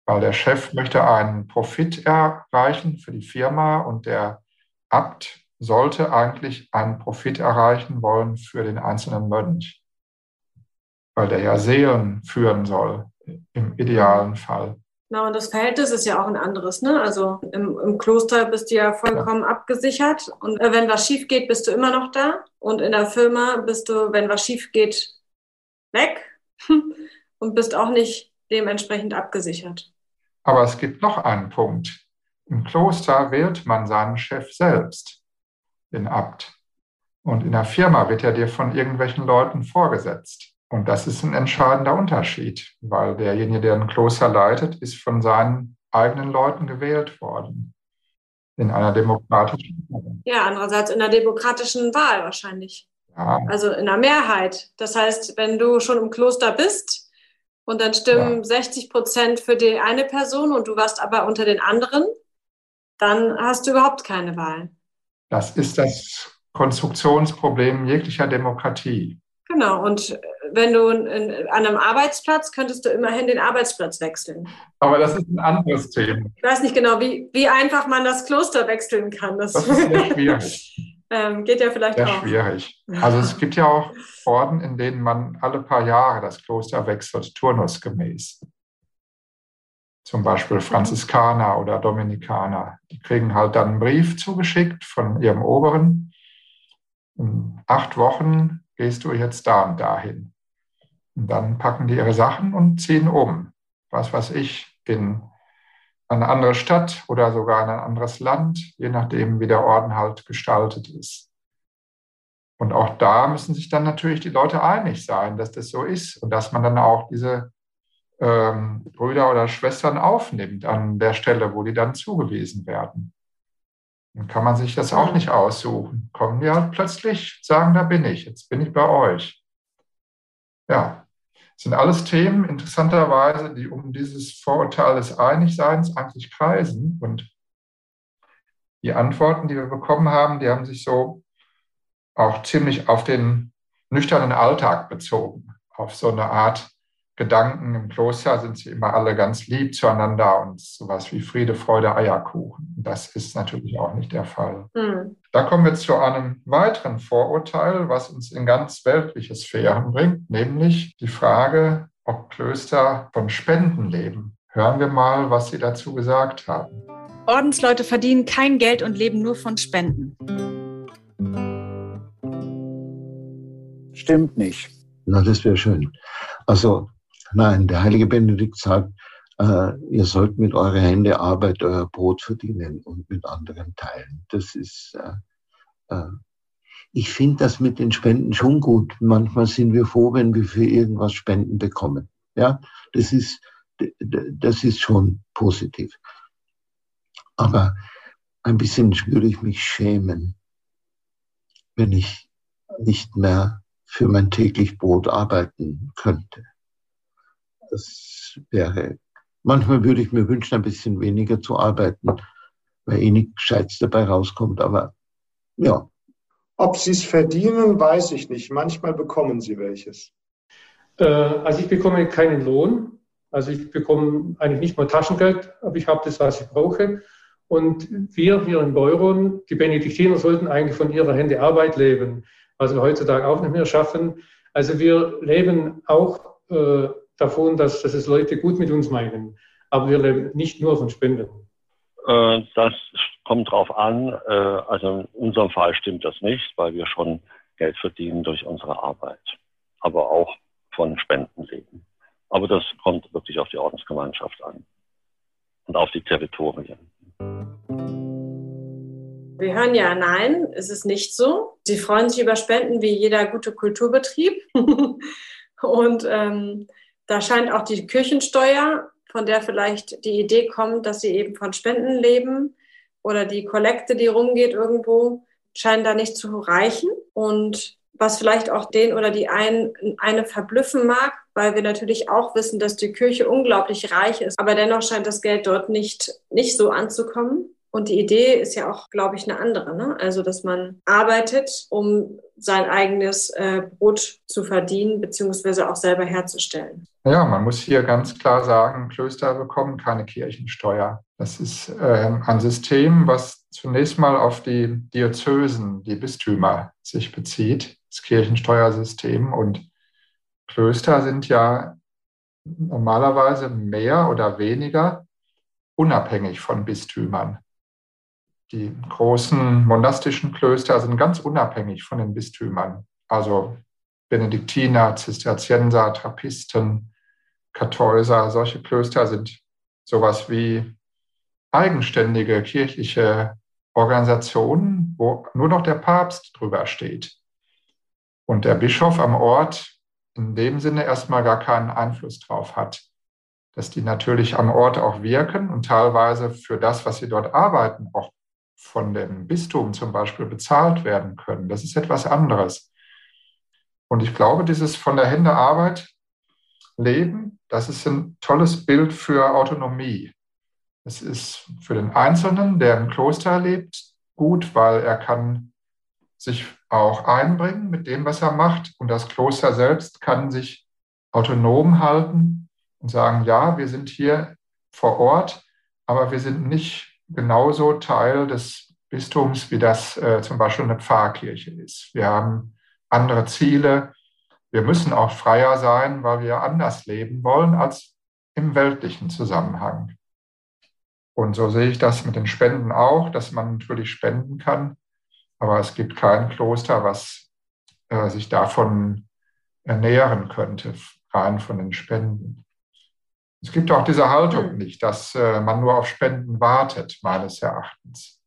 weil der Chef möchte einen Profit erreichen für die Firma und der Abt sollte eigentlich einen Profit erreichen wollen für den einzelnen Mönch, weil der ja Seelen führen soll, im idealen Fall. Na, und das Verhältnis ist ja auch ein anderes. Ne? Also im, im Kloster bist du ja vollkommen ja. abgesichert und äh, wenn was schief geht, bist du immer noch da. Und in der Firma bist du, wenn was schief geht, weg und bist auch nicht dementsprechend abgesichert. Aber es gibt noch einen Punkt. Im Kloster wählt man seinen Chef selbst, den Abt. Und in der Firma wird er dir von irgendwelchen Leuten vorgesetzt. Und das ist ein entscheidender Unterschied, weil derjenige, der ein Kloster leitet, ist von seinen eigenen Leuten gewählt worden. In einer demokratischen Wahl. Ja, andererseits in einer demokratischen Wahl wahrscheinlich. Ja. Also in einer Mehrheit. Das heißt, wenn du schon im Kloster bist, und dann stimmen ja. 60 Prozent für die eine Person und du warst aber unter den anderen, dann hast du überhaupt keine Wahl. Das ist das Konstruktionsproblem jeglicher Demokratie. Genau, und wenn du in, an einem Arbeitsplatz, könntest du immerhin den Arbeitsplatz wechseln. Aber das ist ein anderes Thema. Ich weiß nicht genau, wie, wie einfach man das Kloster wechseln kann. Das, das ist sehr schwierig. Ähm, geht ja vielleicht Sehr auch. schwierig. Also es gibt ja auch Orden, in denen man alle paar Jahre das Kloster wechselt, turnusgemäß. Zum Beispiel Franziskaner oder Dominikaner. Die kriegen halt dann einen Brief zugeschickt von ihrem Oberen. In acht Wochen gehst du jetzt da und dahin. Und dann packen die ihre Sachen und ziehen um. Was weiß ich, in eine andere Stadt oder sogar in ein anderes Land, je nachdem, wie der Orden halt gestaltet ist. Und auch da müssen sich dann natürlich die Leute einig sein, dass das so ist und dass man dann auch diese ähm, Brüder oder Schwestern aufnimmt an der Stelle, wo die dann zugewiesen werden. Dann kann man sich das auch nicht aussuchen. Kommen die halt plötzlich, sagen, da bin ich, jetzt bin ich bei euch. Ja, sind alles Themen, interessanterweise, die um dieses Vorurteil des Einigseins eigentlich kreisen. Und die Antworten, die wir bekommen haben, die haben sich so auch ziemlich auf den nüchternen Alltag bezogen, auf so eine Art Gedanken. Im Kloster sind sie immer alle ganz lieb zueinander und sowas wie Friede, Freude, Eierkuchen. Das ist natürlich auch nicht der Fall. Mhm. Da kommen wir zu einem weiteren Vorurteil, was uns in ganz weltliche Sphären bringt, nämlich die Frage, ob Klöster von Spenden leben. Hören wir mal, was Sie dazu gesagt haben. Ordensleute verdienen kein Geld und leben nur von Spenden. Stimmt nicht. Na, das wäre schön. Also Nein, der heilige Benedikt sagt, äh, ihr sollt mit eurer Hände Arbeit euer Brot verdienen und mit anderen teilen. Das ist, äh, ich finde das mit den Spenden schon gut. Manchmal sind wir froh, wenn wir für irgendwas Spenden bekommen. Ja, das ist, das ist schon positiv. Aber ein bisschen würde ich mich schämen, wenn ich nicht mehr für mein täglich Brot arbeiten könnte. Das wäre, manchmal würde ich mir wünschen, ein bisschen weniger zu arbeiten, weil eh nichts Gescheites dabei rauskommt, aber ja. Ob Sie es verdienen, weiß ich nicht. Manchmal bekommen Sie welches. Äh, also ich bekomme keinen Lohn. Also ich bekomme eigentlich nicht mal Taschengeld, aber ich habe das, was ich brauche. Und wir hier in Beuron, die Benediktiner, sollten eigentlich von ihrer Hände Arbeit leben, was wir heutzutage auch nicht mehr schaffen. Also wir leben auch äh, davon, dass, dass es Leute gut mit uns meinen. Aber wir leben nicht nur von Spenden. Äh, das kommt drauf an. Äh, also in unserem Fall stimmt das nicht, weil wir schon Geld verdienen durch unsere Arbeit. Aber auch von Spenden leben. Aber das kommt wirklich auf die Ordensgemeinschaft an und auf die Territorien. Wir hören ja, nein, es ist nicht so. Sie freuen sich über Spenden wie jeder gute Kulturbetrieb. und ähm, da scheint auch die Kirchensteuer, von der vielleicht die Idee kommt, dass sie eben von Spenden leben oder die Kollekte, die rumgeht irgendwo, scheint da nicht zu reichen. Und was vielleicht auch den oder die einen, eine verblüffen mag, weil wir natürlich auch wissen, dass die Kirche unglaublich reich ist. Aber dennoch scheint das Geld dort nicht, nicht so anzukommen. Und die Idee ist ja auch, glaube ich, eine andere. Ne? Also, dass man arbeitet, um sein eigenes äh, Brot zu verdienen, beziehungsweise auch selber herzustellen. Ja, man muss hier ganz klar sagen, Klöster bekommen keine Kirchensteuer. Das ist äh, ein System, was zunächst mal auf die Diözesen, die Bistümer sich bezieht, das Kirchensteuersystem. Und Klöster sind ja normalerweise mehr oder weniger unabhängig von Bistümern. Die großen monastischen Klöster sind ganz unabhängig von den Bistümern. Also Benediktiner, Zisterzienser, Trappisten, Kartäuser, solche Klöster sind sowas wie eigenständige kirchliche Organisationen, wo nur noch der Papst drüber steht. Und der Bischof am Ort in dem Sinne erstmal gar keinen Einfluss drauf hat. Dass die natürlich am Ort auch wirken und teilweise für das, was sie dort arbeiten, auch von dem Bistum zum Beispiel bezahlt werden können. Das ist etwas anderes. Und ich glaube, dieses von der Hände Arbeit Leben, das ist ein tolles Bild für Autonomie. Es ist für den Einzelnen, der im Kloster lebt, gut, weil er kann sich auch einbringen mit dem, was er macht. Und das Kloster selbst kann sich autonom halten und sagen, ja, wir sind hier vor Ort, aber wir sind nicht genauso Teil des Bistums, wie das äh, zum Beispiel eine Pfarrkirche ist. Wir haben andere Ziele. Wir müssen auch freier sein, weil wir anders leben wollen als im weltlichen Zusammenhang. Und so sehe ich das mit den Spenden auch, dass man natürlich spenden kann, aber es gibt kein Kloster, was äh, sich davon ernähren könnte, rein von den Spenden. Es gibt auch diese Haltung hm. nicht, dass äh, man nur auf Spenden wartet, meines Erachtens.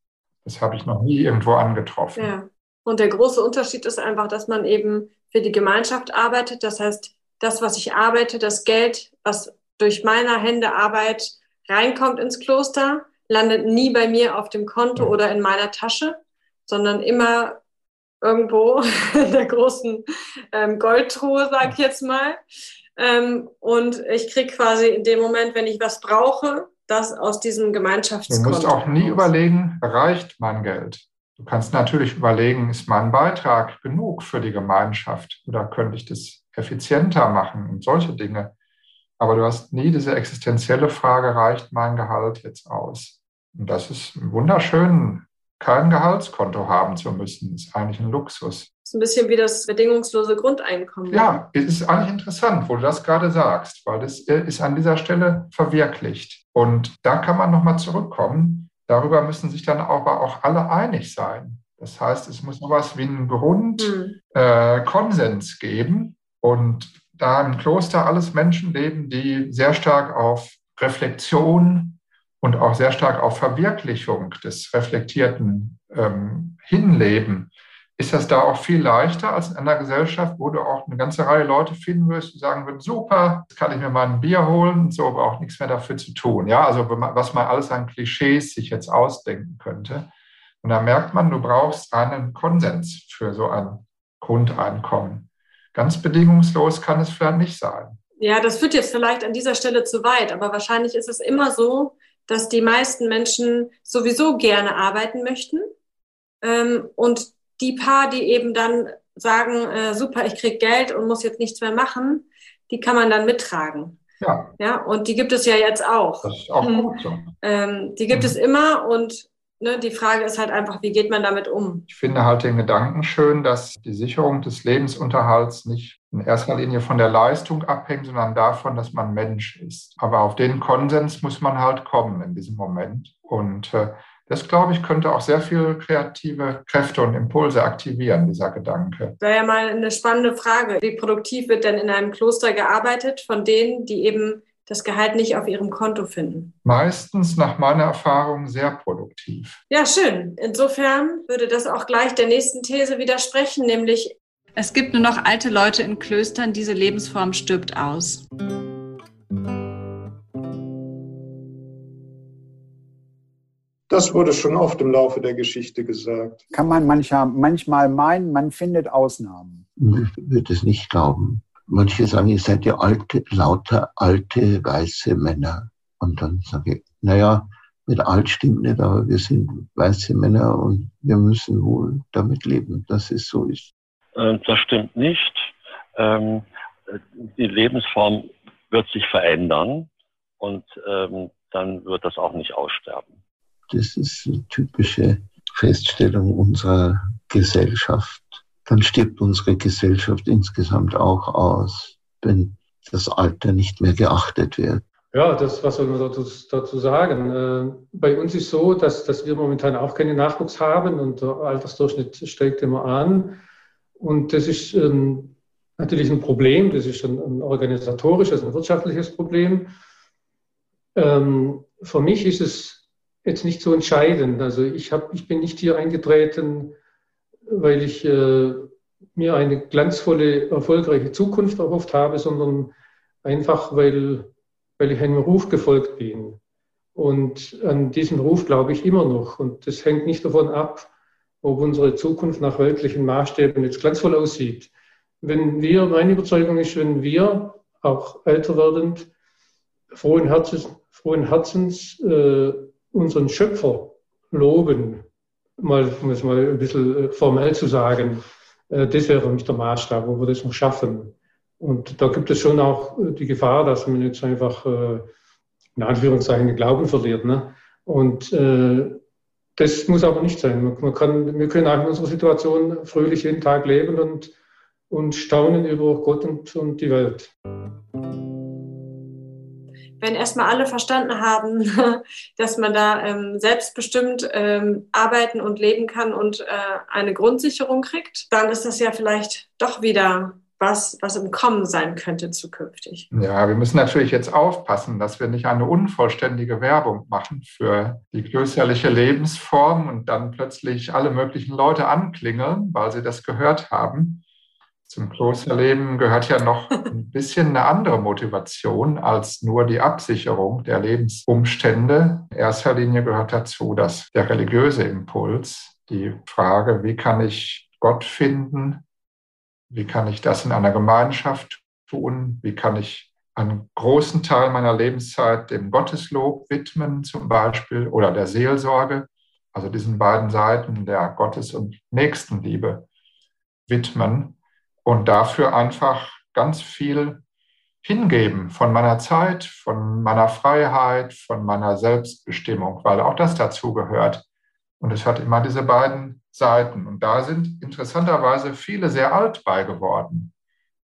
Das habe ich noch nie irgendwo angetroffen. Ja. Und der große Unterschied ist einfach, dass man eben für die Gemeinschaft arbeitet. Das heißt, das, was ich arbeite, das Geld, was durch meine Hände Arbeit reinkommt ins Kloster, landet nie bei mir auf dem Konto ja. oder in meiner Tasche, sondern immer irgendwo in der großen ähm, Goldtruhe, sag ich jetzt mal. Ähm, und ich kriege quasi in dem Moment, wenn ich was brauche, das aus diesem Gemeinschaftskonto. Du musst auch nie raus. überlegen, reicht mein Geld? Du kannst natürlich überlegen, ist mein Beitrag genug für die Gemeinschaft oder könnte ich das effizienter machen und solche Dinge. Aber du hast nie diese existenzielle Frage, reicht mein Gehalt jetzt aus? Und das ist wunderschön, kein Gehaltskonto haben zu müssen, ist eigentlich ein Luxus. Das ist ein bisschen wie das bedingungslose Grundeinkommen. Ja, es ist eigentlich interessant, wo du das gerade sagst, weil das äh, ist an dieser Stelle verwirklicht. Und da kann man nochmal zurückkommen. Darüber müssen sich dann aber auch alle einig sein. Das heißt, es muss sowas wie einen Grundkonsens hm. äh, geben. Und da im Kloster alles Menschen leben, die sehr stark auf Reflexion und auch sehr stark auf Verwirklichung des Reflektierten ähm, hinleben, ist das da auch viel leichter als in einer Gesellschaft, wo du auch eine ganze Reihe Leute finden wirst, die sagen würden, super, jetzt kann ich mir mal ein Bier holen und so, aber auch nichts mehr dafür zu tun. Ja, also was man alles an Klischees sich jetzt ausdenken könnte. Und da merkt man, du brauchst einen Konsens für so ein Grundeinkommen. Ganz bedingungslos kann es vielleicht nicht sein. Ja, das führt jetzt vielleicht an dieser Stelle zu weit, aber wahrscheinlich ist es immer so, dass die meisten Menschen sowieso gerne arbeiten möchten ähm, und die paar, die eben dann sagen, äh, super, ich krieg Geld und muss jetzt nichts mehr machen, die kann man dann mittragen. Ja. ja. Und die gibt es ja jetzt auch. Das ist auch gut so. Ähm, die gibt mhm. es immer und ne, die Frage ist halt einfach, wie geht man damit um? Ich finde halt den Gedanken schön, dass die Sicherung des Lebensunterhalts nicht in erster Linie von der Leistung abhängt, sondern davon, dass man Mensch ist. Aber auf den Konsens muss man halt kommen in diesem Moment. Und äh, das, glaube ich, könnte auch sehr viel kreative Kräfte und Impulse aktivieren, dieser Gedanke. Wäre ja mal eine spannende Frage. Wie produktiv wird denn in einem Kloster gearbeitet von denen, die eben das Gehalt nicht auf ihrem Konto finden? Meistens nach meiner Erfahrung sehr produktiv. Ja, schön. Insofern würde das auch gleich der nächsten These widersprechen, nämlich es gibt nur noch alte Leute in Klöstern, diese Lebensform stirbt aus. Das wurde schon oft im Laufe der Geschichte gesagt. Kann man mancher, manchmal meinen, man findet Ausnahmen. Ich würde es nicht glauben. Manche sagen, ihr seid ja alte, lauter alte weiße Männer. Und dann sage ich, naja, mit alt stimmt nicht, aber wir sind weiße Männer und wir müssen wohl damit leben, dass es so ist. Äh, das stimmt nicht. Ähm, die Lebensform wird sich verändern und ähm, dann wird das auch nicht aussterben. Das ist eine typische Feststellung unserer Gesellschaft. Dann stirbt unsere Gesellschaft insgesamt auch aus, wenn das Alter nicht mehr geachtet wird. Ja, das, was soll man dazu, dazu sagen? Äh, bei uns ist so, dass, dass wir momentan auch keinen Nachwuchs haben und der Altersdurchschnitt steigt immer an. Und das ist ähm, natürlich ein Problem, das ist ein, ein organisatorisches, ein wirtschaftliches Problem. Ähm, für mich ist es jetzt nicht so entscheidend. Also ich, hab, ich bin nicht hier eingetreten, weil ich äh, mir eine glanzvolle, erfolgreiche Zukunft erhofft habe, sondern einfach, weil, weil ich einem Ruf gefolgt bin. Und an diesen Ruf glaube ich immer noch. Und das hängt nicht davon ab, ob unsere Zukunft nach weltlichen Maßstäben jetzt glanzvoll aussieht. Wenn wir, meine Überzeugung ist, wenn wir auch älter werdend, frohen Herzens, frohen Herzens äh, unseren Schöpfer loben, mal, um es mal ein bisschen äh, formell zu sagen, äh, das wäre für mich der Maßstab, wo wir das noch schaffen. Und da gibt es schon auch äh, die Gefahr, dass man jetzt einfach in Anführungszeichen den Glauben verliert. Ne? Und das muss aber nicht sein. Man kann, wir können auch in unserer Situation fröhlich jeden Tag leben und, und staunen über Gott und, und die Welt wenn erstmal alle verstanden haben, dass man da ähm, selbstbestimmt ähm, arbeiten und leben kann und äh, eine Grundsicherung kriegt, dann ist das ja vielleicht doch wieder was, was im Kommen sein könnte zukünftig. Ja, wir müssen natürlich jetzt aufpassen, dass wir nicht eine unvollständige Werbung machen für die klösterliche Lebensform und dann plötzlich alle möglichen Leute anklingeln, weil sie das gehört haben. Zum Klosterleben gehört ja noch ein bisschen eine andere Motivation als nur die Absicherung der Lebensumstände. In erster Linie gehört dazu, dass der religiöse Impuls, die Frage, wie kann ich Gott finden, wie kann ich das in einer Gemeinschaft tun, wie kann ich einen großen Teil meiner Lebenszeit dem Gotteslob widmen zum Beispiel oder der Seelsorge, also diesen beiden Seiten der Gottes- und Nächstenliebe widmen und dafür einfach ganz viel hingeben von meiner Zeit, von meiner Freiheit, von meiner Selbstbestimmung, weil auch das dazu gehört. Und es hat immer diese beiden Seiten. Und da sind interessanterweise viele sehr alt bei geworden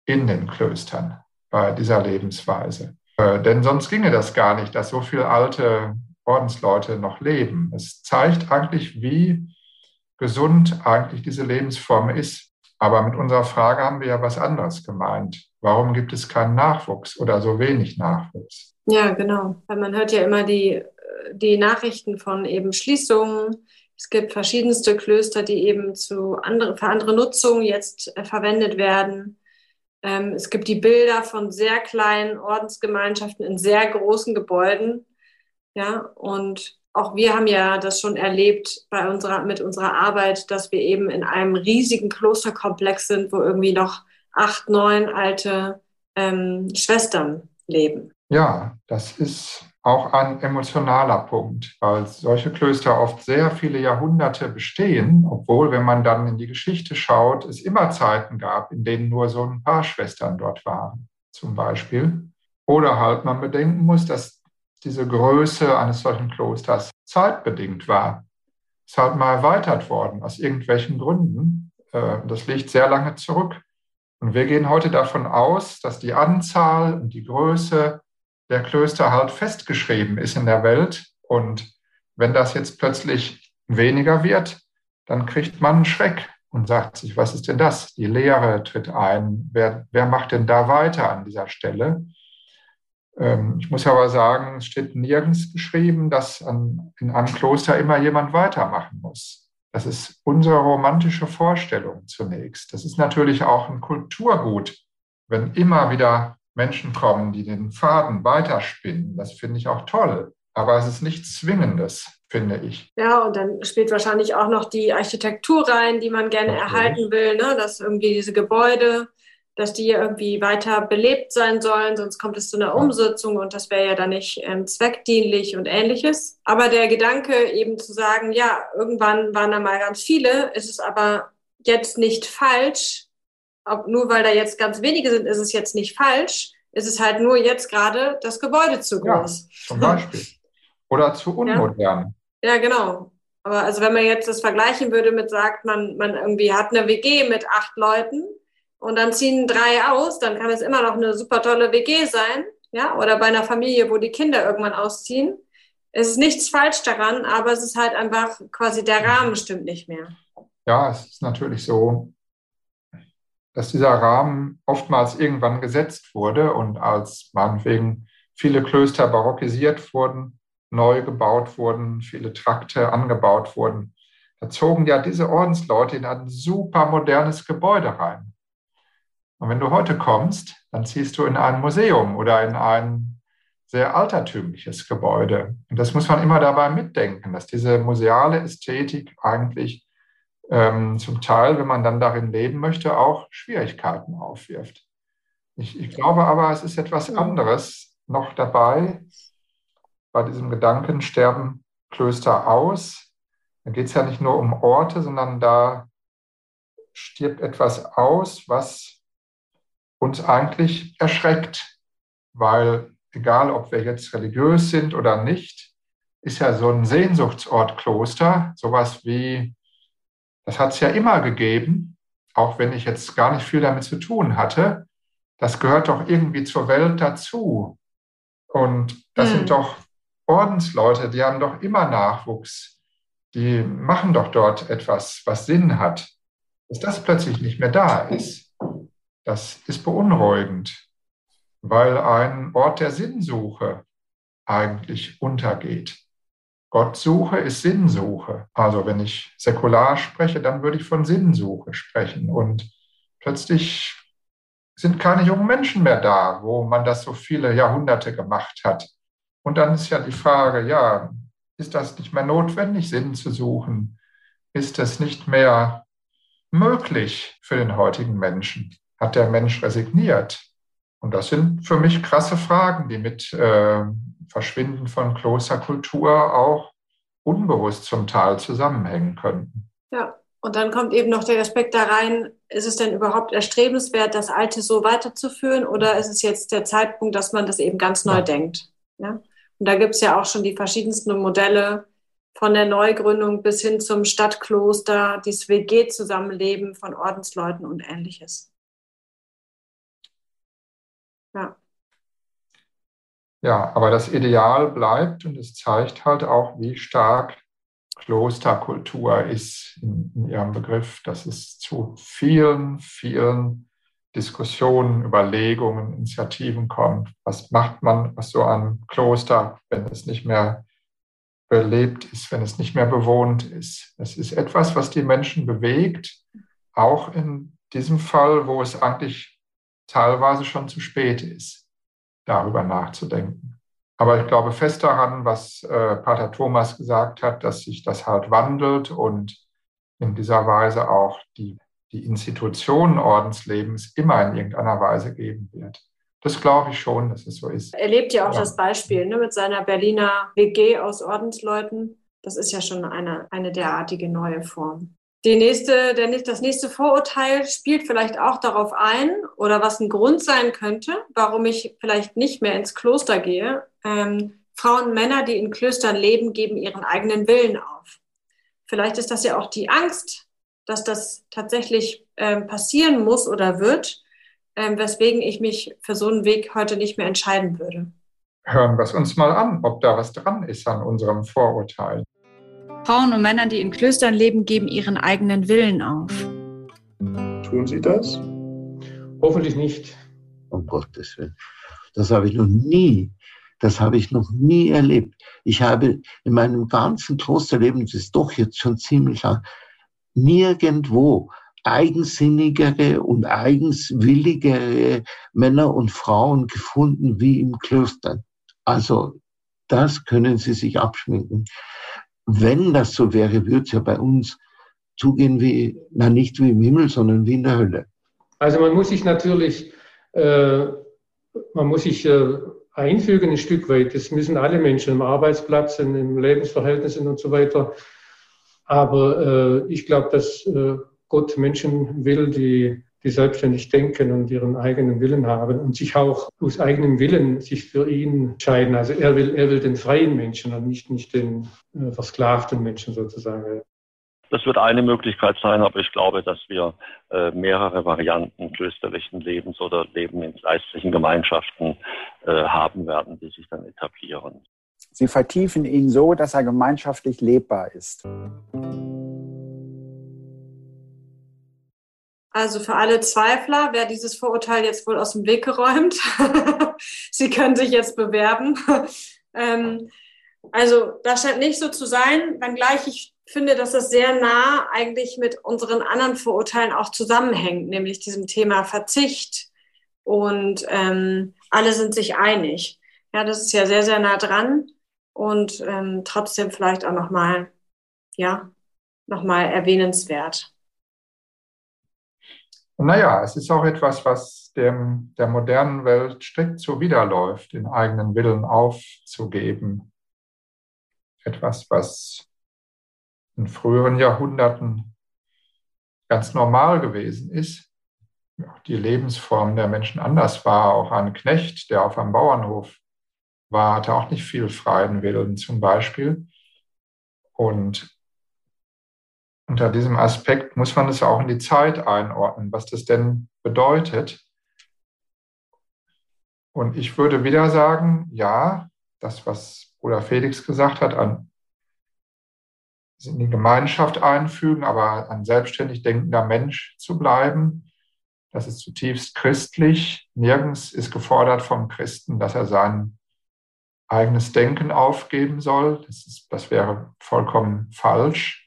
in den Klöstern bei dieser Lebensweise. Äh, denn sonst ginge das gar nicht, dass so viele alte Ordensleute noch leben. Es zeigt eigentlich, wie gesund eigentlich diese Lebensform ist. Aber mit unserer Frage haben wir ja was anderes gemeint. Warum gibt es keinen Nachwuchs oder so wenig Nachwuchs? Ja, genau. Weil man hört ja immer die, die Nachrichten von eben Schließungen, Es gibt verschiedenste Klöster, die eben zu andere, für andere Nutzungen jetzt äh, verwendet werden. Ähm, es gibt die Bilder von sehr kleinen Ordensgemeinschaften in sehr großen Gebäuden. Ja, und auch wir haben ja das schon erlebt bei unserer, mit unserer Arbeit, dass wir eben in einem riesigen Klosterkomplex sind, wo irgendwie noch acht, neun alte ähm, Schwestern leben. Ja, das ist auch ein emotionaler Punkt, weil solche Klöster oft sehr viele Jahrhunderte bestehen, obwohl, wenn man dann in die Geschichte schaut, es immer Zeiten gab, in denen nur so ein paar Schwestern dort waren, zum Beispiel. Oder halt man bedenken muss, dass diese Größe eines solchen Klosters zeitbedingt war. Ist halt mal erweitert worden aus irgendwelchen Gründen. Äh, das liegt sehr lange zurück. Und wir gehen heute davon aus, dass die Anzahl und die Größe der Klöster halt festgeschrieben ist in der Welt. Und wenn das jetzt plötzlich weniger wird, dann kriegt man einen Schreck und sagt sich, was ist denn das? Die Lehre tritt ein. Wer, wer macht denn da weiter an dieser Stelle? Ähm, ich muss aber sagen, es steht nirgends geschrieben, dass an, in einem Kloster immer jemand weitermachen muss. Das ist unsere romantische Vorstellung zunächst. Das ist natürlich auch ein Kulturgut, wenn immer wieder Menschen kommen, die den Faden weiterspinnen. Das finde ich auch toll. Aber es ist nichts Zwingendes, finde ich. Ja, und dann spielt wahrscheinlich auch noch die Architektur rein, die man gerne Natürlich. erhalten will, ne? dass irgendwie diese Gebäude, dass die irgendwie weiter belebt sein sollen, sonst kommt es zu einer Umsetzung und das wäre ja dann nicht ähm, zweckdienlich und ähnliches. Aber der Gedanke eben zu sagen, ja, irgendwann waren da mal ganz viele, ist es aber jetzt nicht falsch, ob nur weil da jetzt ganz wenige sind, ist es jetzt nicht falsch. Ist es halt nur jetzt gerade das Gebäude zu groß. Ja, zum Beispiel. Oder zu unmodern. Ja. ja, genau. Aber also wenn man jetzt das vergleichen würde mit sagt, man, man irgendwie hat eine WG mit acht Leuten und dann ziehen drei aus, dann kann es immer noch eine super tolle WG sein. Ja, oder bei einer Familie, wo die Kinder irgendwann ausziehen. Es ist nichts falsch daran, aber es ist halt einfach quasi der Rahmen stimmt nicht mehr. Ja, es ist natürlich so, dass dieser Rahmen oftmals irgendwann gesetzt wurde und als meinetwegen viele Klöster barockisiert wurden, neu gebaut wurden, viele Trakte angebaut wurden, da zogen ja diese Ordensleute in ein super modernes Gebäude rein. Und wenn du heute kommst, dann ziehst du in ein Museum oder in ein sehr altertümliches Gebäude. Und das muss man immer dabei mitdenken, dass diese museale Ästhetik eigentlich ähm, zum Teil, wenn man dann darin leben möchte, auch Schwierigkeiten aufwirft. Ich, ich glaube aber, es ist etwas anderes noch dabei. Bei diesem Gedanken sterben Klöster aus. Da geht es ja nicht nur um Orte, sondern da stirbt etwas aus, was uns eigentlich erschreckt, weil egal, ob wir jetzt religiös sind oder nicht, ist ja so ein Sehnsuchtsort Kloster, sowas wie das hat es ja immer gegeben, auch wenn ich jetzt gar nicht viel damit zu tun hatte. Das gehört doch irgendwie zur Welt dazu. Und das mhm. sind doch Ordensleute, die haben doch immer Nachwuchs. Die machen doch dort etwas, was Sinn hat. Dass das plötzlich nicht mehr da ist, das ist beunruhigend, weil ein Ort der Sinnsuche eigentlich untergeht. Gottsuche ist Sinnsuche. Also wenn ich säkular spreche, dann würde ich von Sinnsuche sprechen. Und plötzlich sind keine jungen Menschen mehr da, wo man das so viele Jahrhunderte gemacht hat. Und dann ist ja die Frage, ja, ist das nicht mehr notwendig, Sinn zu suchen? Ist es nicht mehr möglich für den heutigen Menschen? Hat der Mensch resigniert? Und das sind für mich krasse Fragen, die mit äh, Verschwinden von Klosterkultur auch unbewusst zum Teil zusammenhängen könnten. Ja, und dann kommt eben noch der Aspekt da rein, ist es denn überhaupt erstrebenswert, das Alte so weiterzuführen oder ist es jetzt der Zeitpunkt, dass man das eben ganz neu ja. denkt? Ja? Und da gibt es ja auch schon die verschiedensten Modelle von der Neugründung bis hin zum Stadtkloster, dieses WG-Zusammenleben von Ordensleuten und ähnliches. Ja. Ja, aber das Ideal bleibt und es zeigt halt auch, wie stark Klosterkultur ist in, in ihrem Begriff, dass es zu vielen, vielen Diskussionen, Überlegungen, Initiativen kommt. Was macht man aus so einem Kloster, wenn es nicht mehr belebt ist, wenn es nicht mehr bewohnt ist. Es ist etwas, was die Menschen bewegt, auch in diesem Fall, wo es eigentlich teilweise schon zu spät ist, darüber nachzudenken. Aber ich glaube fest daran, was äh, Pater Thomas gesagt hat, dass sich das halt wandelt und in dieser Weise auch die, die Institutionen Ordenslebens immer in irgendeiner Weise geben wird. Das glaube ich schon, dass es so ist. Er lebt ja auch ja. das Beispiel ne, mit seiner Berliner WG aus Ordensleuten. Das ist ja schon eine, eine derartige neue Form. Die nächste, der, das nächste Vorurteil spielt vielleicht auch darauf ein oder was ein Grund sein könnte, warum ich vielleicht nicht mehr ins Kloster gehe. Ähm, Frauen und Männer, die in Klöstern leben, geben ihren eigenen Willen auf. Vielleicht ist das ja auch die Angst, dass das tatsächlich ähm, passieren muss oder wird, ähm, weswegen ich mich für so einen Weg heute nicht mehr entscheiden würde. Hören wir es uns mal an, ob da was dran ist an unserem Vorurteil. Frauen und Männer, die in Klöstern leben, geben ihren eigenen Willen auf. Tun sie das? Hoffentlich nicht. Um Gottes Willen. Das habe ich noch nie, das habe ich noch nie erlebt. Ich habe in meinem ganzen Klosterleben, das ist doch jetzt schon ziemlich lang, nirgendwo eigensinnigere und eigenswilligere Männer und Frauen gefunden wie im Kloster. Also das können Sie sich abschminken. Wenn das so wäre, würde es ja bei uns zugehen wie, na nicht wie im Himmel, sondern wie in der Hölle. Also man muss sich natürlich, äh, man muss sich äh, einfügen ein Stück weit. Das müssen alle Menschen im Arbeitsplatz, in, in Lebensverhältnissen und so weiter. Aber äh, ich glaube, dass äh, Gott Menschen will, die, die selbstständig denken und ihren eigenen Willen haben und sich auch aus eigenem Willen sich für ihn entscheiden. Also er will, er will den freien Menschen und nicht, nicht den äh, versklavten Menschen sozusagen. Das wird eine Möglichkeit sein, aber ich glaube, dass wir äh, mehrere Varianten klösterlichen Lebens oder Leben in geistlichen Gemeinschaften äh, haben werden, die sich dann etablieren. Sie vertiefen ihn so, dass er gemeinschaftlich lebbar ist. Also für alle Zweifler wäre dieses Vorurteil jetzt wohl aus dem Weg geräumt. Sie können sich jetzt bewerben. ähm, also das scheint nicht so zu sein, wenngleich ich finde, dass das sehr nah eigentlich mit unseren anderen Vorurteilen auch zusammenhängt, nämlich diesem Thema Verzicht. Und ähm, alle sind sich einig. Ja, das ist ja sehr, sehr nah dran und ähm, trotzdem vielleicht auch nochmal, ja, nochmal erwähnenswert. Naja, es ist auch etwas, was dem, der modernen Welt strikt zuwiderläuft, den eigenen Willen aufzugeben. Etwas, was in früheren Jahrhunderten ganz normal gewesen ist. Die Lebensform der Menschen anders war. Auch ein Knecht, der auf einem Bauernhof war, hatte auch nicht viel freien Willen zum Beispiel. Und unter diesem Aspekt muss man es auch in die Zeit einordnen, was das denn bedeutet. Und ich würde wieder sagen, ja, das, was Bruder Felix gesagt hat, an in die Gemeinschaft einfügen, aber ein selbstständig denkender Mensch zu bleiben, das ist zutiefst christlich. Nirgends ist gefordert vom Christen, dass er sein eigenes Denken aufgeben soll. Das, ist, das wäre vollkommen falsch.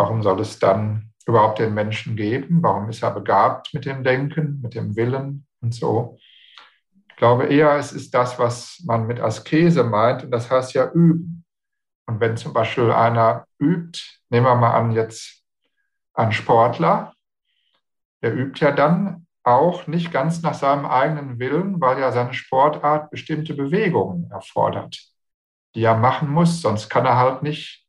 Warum soll es dann überhaupt den Menschen geben? Warum ist er begabt mit dem Denken, mit dem Willen und so? Ich glaube eher, es ist das, was man mit Askese meint, und das heißt ja üben. Und wenn zum Beispiel einer übt, nehmen wir mal an, jetzt ein Sportler, der übt ja dann auch nicht ganz nach seinem eigenen Willen, weil ja seine Sportart bestimmte Bewegungen erfordert, die er machen muss, sonst kann er halt nicht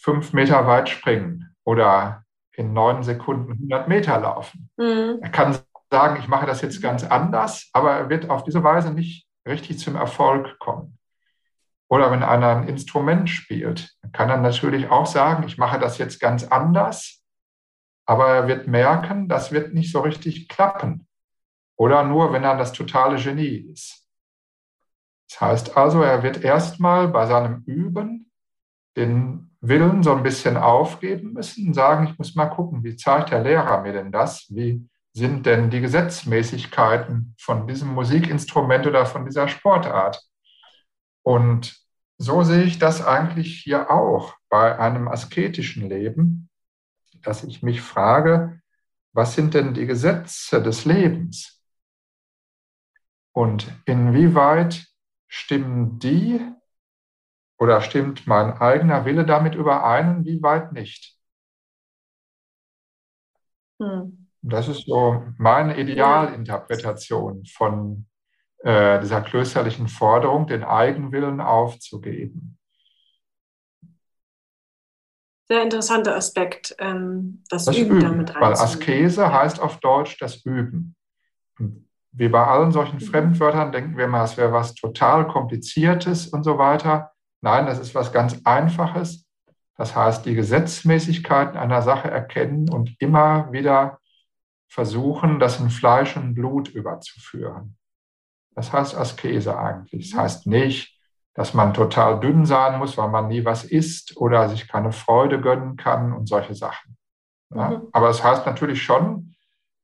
fünf Meter weit springen oder in neun Sekunden 100 Meter laufen. Mhm. Er kann sagen, ich mache das jetzt ganz anders, aber er wird auf diese Weise nicht richtig zum Erfolg kommen. Oder wenn einer ein Instrument spielt, kann er natürlich auch sagen, ich mache das jetzt ganz anders, aber er wird merken, das wird nicht so richtig klappen. Oder nur, wenn er das totale Genie ist. Das heißt also, er wird erstmal bei seinem Üben den Willen so ein bisschen aufgeben müssen sagen, ich muss mal gucken, wie zeigt der Lehrer mir denn das? Wie sind denn die Gesetzmäßigkeiten von diesem Musikinstrument oder von dieser Sportart? Und so sehe ich das eigentlich hier auch bei einem asketischen Leben, dass ich mich frage, was sind denn die Gesetze des Lebens? Und inwieweit stimmen die oder stimmt mein eigener Wille damit überein, wie weit nicht? Hm. Das ist so meine Idealinterpretation von äh, dieser klösterlichen Forderung, den Eigenwillen aufzugeben. Sehr interessanter Aspekt, ähm, das, das Üben, Üben damit Weil Askese heißt auf Deutsch das Üben. Und wie bei allen solchen mhm. Fremdwörtern denken wir mal, es wäre was total Kompliziertes und so weiter. Nein, das ist was ganz Einfaches. Das heißt, die Gesetzmäßigkeiten einer Sache erkennen und immer wieder versuchen, das in Fleisch und Blut überzuführen. Das heißt Askese eigentlich. Das heißt nicht, dass man total dünn sein muss, weil man nie was isst oder sich keine Freude gönnen kann und solche Sachen. Ja? Mhm. Aber es das heißt natürlich schon,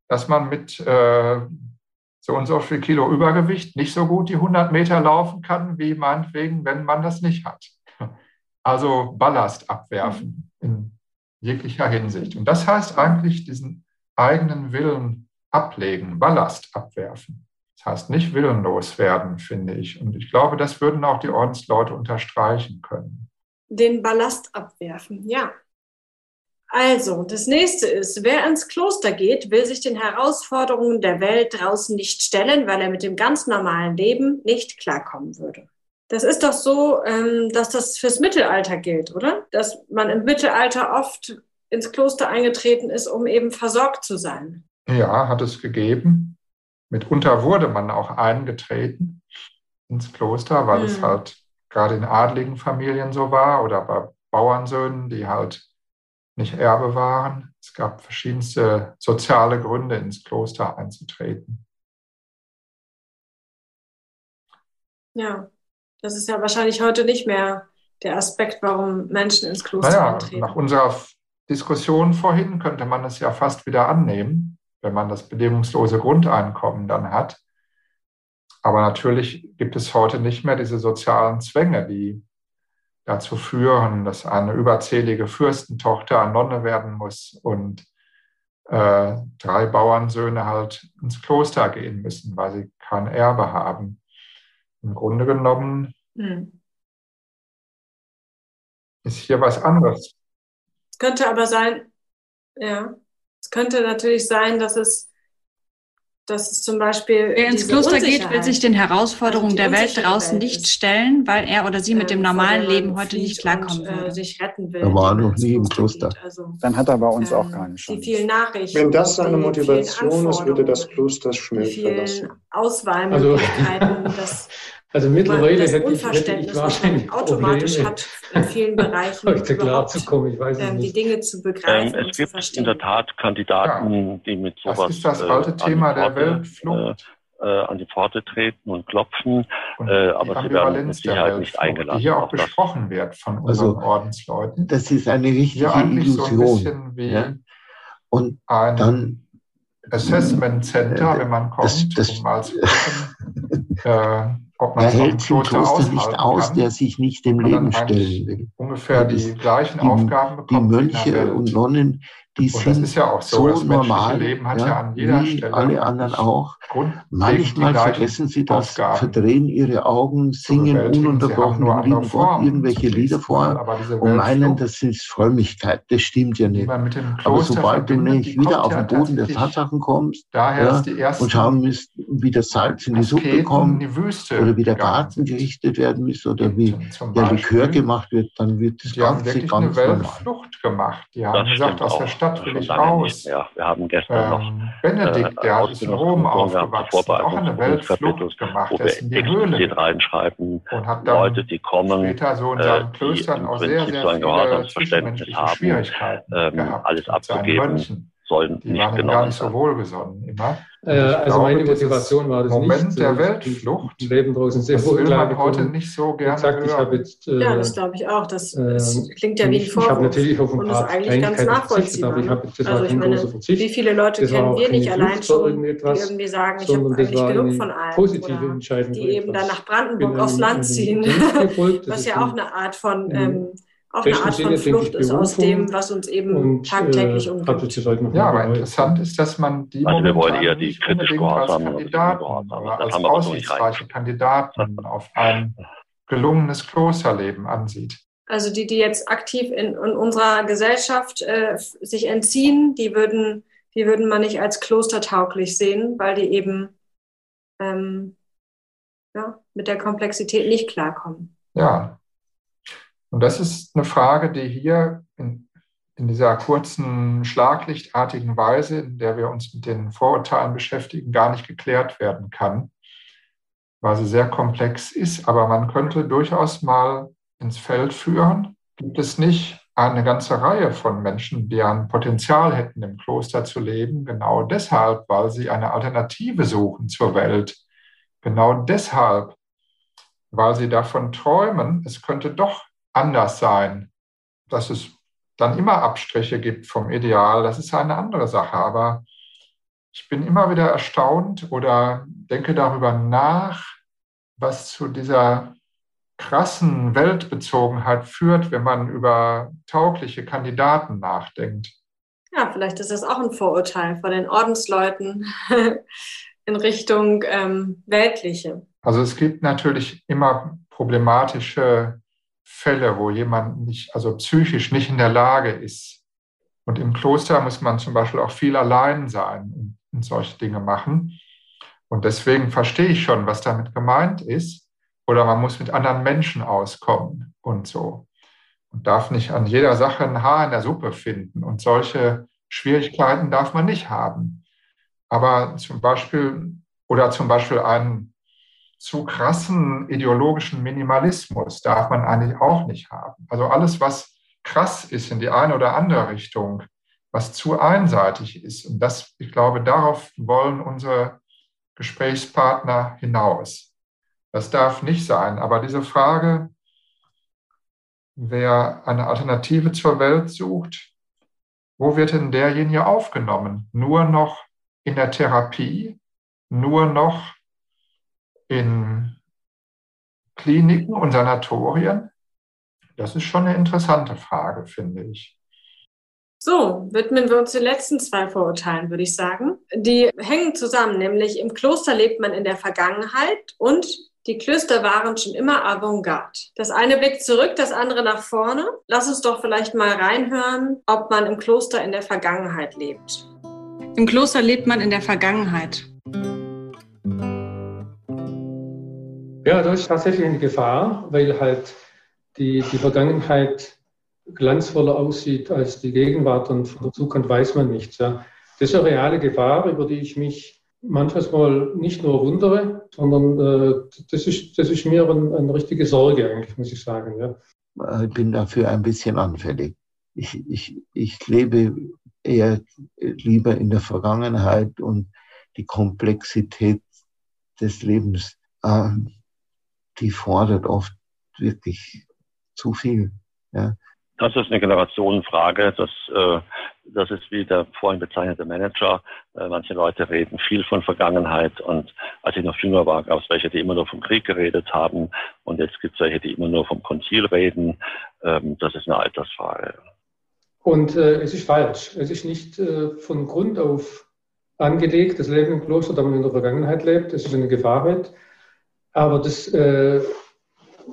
dass man mit äh, so und so viel Kilo Übergewicht nicht so gut die 100 Meter laufen kann, wie meinetwegen, wenn man das nicht hat. Also Ballast abwerfen in jeglicher Hinsicht. Und das heißt eigentlich diesen eigenen Willen ablegen, Ballast abwerfen. Das heißt nicht willenlos werden, finde ich. Und ich glaube, das würden auch die Ordensleute unterstreichen können. Den Ballast abwerfen, ja. Also, das nächste ist, wer ins Kloster geht, will sich den Herausforderungen der Welt draußen nicht stellen, weil er mit dem ganz normalen Leben nicht klarkommen würde. Das ist doch so, ähm, dass das fürs Mittelalter gilt, oder? Dass man im Mittelalter oft ins Kloster eingetreten ist, um eben versorgt zu sein. Ja, hat es gegeben. Mitunter wurde man auch eingetreten ins Kloster, weil hm. es halt gerade in adligen Familien so war oder bei Bauernsöhnen, die halt nicht Erbe waren. Es gab verschiedenste soziale Gründe, ins Kloster einzutreten. Ja, das ist ja wahrscheinlich heute nicht mehr der Aspekt, warum Menschen ins Kloster naja, eintreten. Nach unserer Diskussion vorhin könnte man es ja fast wieder annehmen, wenn man das bedingungslose Grundeinkommen dann hat. Aber natürlich gibt es heute nicht mehr diese sozialen Zwänge, die dazu führen, dass eine überzählige Fürstentochter Nonne werden muss und äh, drei Bauernsöhne halt ins Kloster gehen müssen, weil sie kein Erbe haben. Im Grunde genommen hm. ist hier was anderes. Es könnte aber sein, ja, es könnte natürlich sein, dass es dass es zum Beispiel. Wer ins Kloster geht, will sich den Herausforderungen also der Welt draußen Welt nicht stellen, weil er oder sie mit dem ähm, normalen Leben heute nicht klarkommen und, äh, würde. sich retten will. Er war noch nie im Kloster. Also, Dann hat er bei uns ähm, auch keine Chance. Die vielen Nachrichten. Wenn das seine Motivation ist, würde das Kloster schnell verlassen. Auswahlmöglichkeiten, also, das Also mittlerweile hätte ich, hätte ich wahrscheinlich automatisch Probleme, hat in vielen Bereichen heute klar zu kommen. Ich weiß ähm, die Dinge zu begreifen. Ähm, es gibt in der Tat Kandidaten, ja. die mit sowas das ist das alte äh, Thema der Weltflucht. Äh, äh, an die Pforte treten und klopfen, und äh, aber sie werden mit Sicherheit nicht eingeladen. Die hier auch besprochen wird von unseren also, Ordensleuten. Das ist eine richtige Illusion. So ein ja? Und dann Assessment Center, wenn man kommt, das, das, um mal zu gucken, äh, ob man er hält sich Kloster nicht aus, kann, der sich nicht dem Leben stellen will. Ungefähr die gleichen die, Aufgaben bekommt. Die Mönche und Nonnen, die und sind ja so, so normal, Leben hat ja, ja an jeder wie Stelle alle anderen auch. Manchmal vergessen sie das, Aufgaben. verdrehen ihre Augen, singen ununterbrochen irgendwelche Lieder vor und meinen, das ist Frömmigkeit. Das stimmt ja nicht. Aber sobald du nämlich wieder auf den Boden der Tatsachen kommst ja, und schauen musst, wie das Salz in die Suppe kommt oder wie der Garten gerichtet werden muss oder wie der Likör gemacht wird, dann wird das Ganze ganz normal. Flucht gemacht. Die haben gesagt, aus der Stadt Stadt will ich raus. Ja, wir haben gestern ähm, noch Benedikt, der äh, ist in Rom aufgewachsen, auch eine Weltflucht gemacht, wo wir in die Höhle reinschreiben, und hat dann Leute, die kommen, später so in seinen Klöstern äh, die im Prinzip so ein Gehorsamsverständnis haben, ähm, alles abzugeben sollen die nicht waren genommen gar nicht so wohlgesonnen immer. Äh, also meine Motivation war das Moment nicht, der Weltflucht. Leben draußen sehr das will man heute nicht so gerne gesagt, ich habe jetzt, äh, ja, das glaube ich auch. Das, das äh, klingt ja wie ein Vorwurf. Ich habe natürlich auf ein und ist eigentlich ganz nachvollziehbar. Aber ich habe das also ich meine, wie viele Leute das kennen wir nicht allein schon, die irgendwie sagen, ich habe eigentlich genug von allem. Positive Entscheidung. Die eben dann nach Brandenburg aufs Land ziehen. Was ja auch eine Art von ähm, auch eine Art von Flucht ist aus dem, was uns eben und, tagtäglich äh, umgibt. Ja, aber interessant ist, dass man die also wir wollen eher die kritisch als Kandidaten, als aussichtsreiche Kandidaten auf ein gelungenes Klosterleben ansieht. Also die, die jetzt aktiv in, in unserer Gesellschaft äh, sich entziehen, die würden, die würden man nicht als klostertauglich sehen, weil die eben ähm, ja, mit der Komplexität nicht klarkommen. Ja, und das ist eine Frage, die hier in, in dieser kurzen, schlaglichtartigen Weise, in der wir uns mit den Vorurteilen beschäftigen, gar nicht geklärt werden kann, weil sie sehr komplex ist. Aber man könnte durchaus mal ins Feld führen. Gibt es nicht eine ganze Reihe von Menschen, die ein Potenzial hätten, im Kloster zu leben, genau deshalb, weil sie eine Alternative suchen zur Welt. Genau deshalb, weil sie davon träumen, es könnte doch anders sein. Dass es dann immer Abstriche gibt vom Ideal, das ist eine andere Sache. Aber ich bin immer wieder erstaunt oder denke darüber nach, was zu dieser krassen Weltbezogenheit führt, wenn man über taugliche Kandidaten nachdenkt. Ja, vielleicht ist das auch ein Vorurteil von den Ordensleuten in Richtung ähm, weltliche. Also es gibt natürlich immer problematische Fälle, wo jemand nicht, also psychisch nicht in der Lage ist. Und im Kloster muss man zum Beispiel auch viel allein sein und solche Dinge machen. Und deswegen verstehe ich schon, was damit gemeint ist. Oder man muss mit anderen Menschen auskommen und so. Und darf nicht an jeder Sache ein Haar in der Suppe finden. Und solche Schwierigkeiten darf man nicht haben. Aber zum Beispiel, oder zum Beispiel einen zu krassen ideologischen Minimalismus darf man eigentlich auch nicht haben. Also alles, was krass ist in die eine oder andere Richtung, was zu einseitig ist. Und das, ich glaube, darauf wollen unsere Gesprächspartner hinaus. Das darf nicht sein. Aber diese Frage, wer eine Alternative zur Welt sucht, wo wird denn derjenige aufgenommen? Nur noch in der Therapie? Nur noch in Kliniken und Sanatorien? Das ist schon eine interessante Frage, finde ich. So, widmen wir uns den letzten zwei Vorurteilen, würde ich sagen. Die hängen zusammen, nämlich im Kloster lebt man in der Vergangenheit und die Klöster waren schon immer Avantgarde. Das eine blickt zurück, das andere nach vorne. Lass uns doch vielleicht mal reinhören, ob man im Kloster in der Vergangenheit lebt. Im Kloster lebt man in der Vergangenheit. Ja, das ist tatsächlich eine Gefahr, weil halt die, die Vergangenheit glanzvoller aussieht als die Gegenwart und von der Zukunft weiß man nichts. Ja. Das ist eine reale Gefahr, über die ich mich manchmal nicht nur wundere, sondern äh, das, ist, das ist mir eine, eine richtige Sorge eigentlich, muss ich sagen. Ja. Ich bin dafür ein bisschen anfällig. Ich, ich, ich lebe eher lieber in der Vergangenheit und die Komplexität des Lebens ähm, die fordert oft wirklich zu viel. Ja. Das ist eine Generationenfrage. Das, äh, das ist wie der vorhin bezeichnete Manager. Äh, manche Leute reden viel von Vergangenheit und als ich noch jünger war, gab es welche, die immer nur vom Krieg geredet haben und jetzt gibt es welche, die immer nur vom Konzil reden. Ähm, das ist eine Altersfrage. Und äh, es ist falsch. Es ist nicht äh, von Grund auf angelegt, das Leben im Kloster, da man in der Vergangenheit lebt. Es ist eine Gefahr mit. Aber das, äh,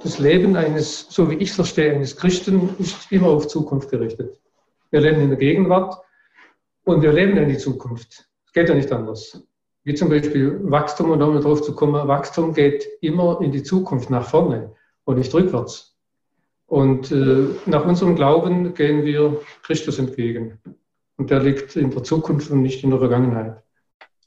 das Leben eines, so wie ich es verstehe, eines Christen ist immer auf Zukunft gerichtet. Wir leben in der Gegenwart und wir leben in die Zukunft. Es geht ja nicht anders. Wie zum Beispiel Wachstum, und um darauf zu kommen, Wachstum geht immer in die Zukunft, nach vorne und nicht rückwärts. Und äh, nach unserem Glauben gehen wir Christus entgegen. Und der liegt in der Zukunft und nicht in der Vergangenheit.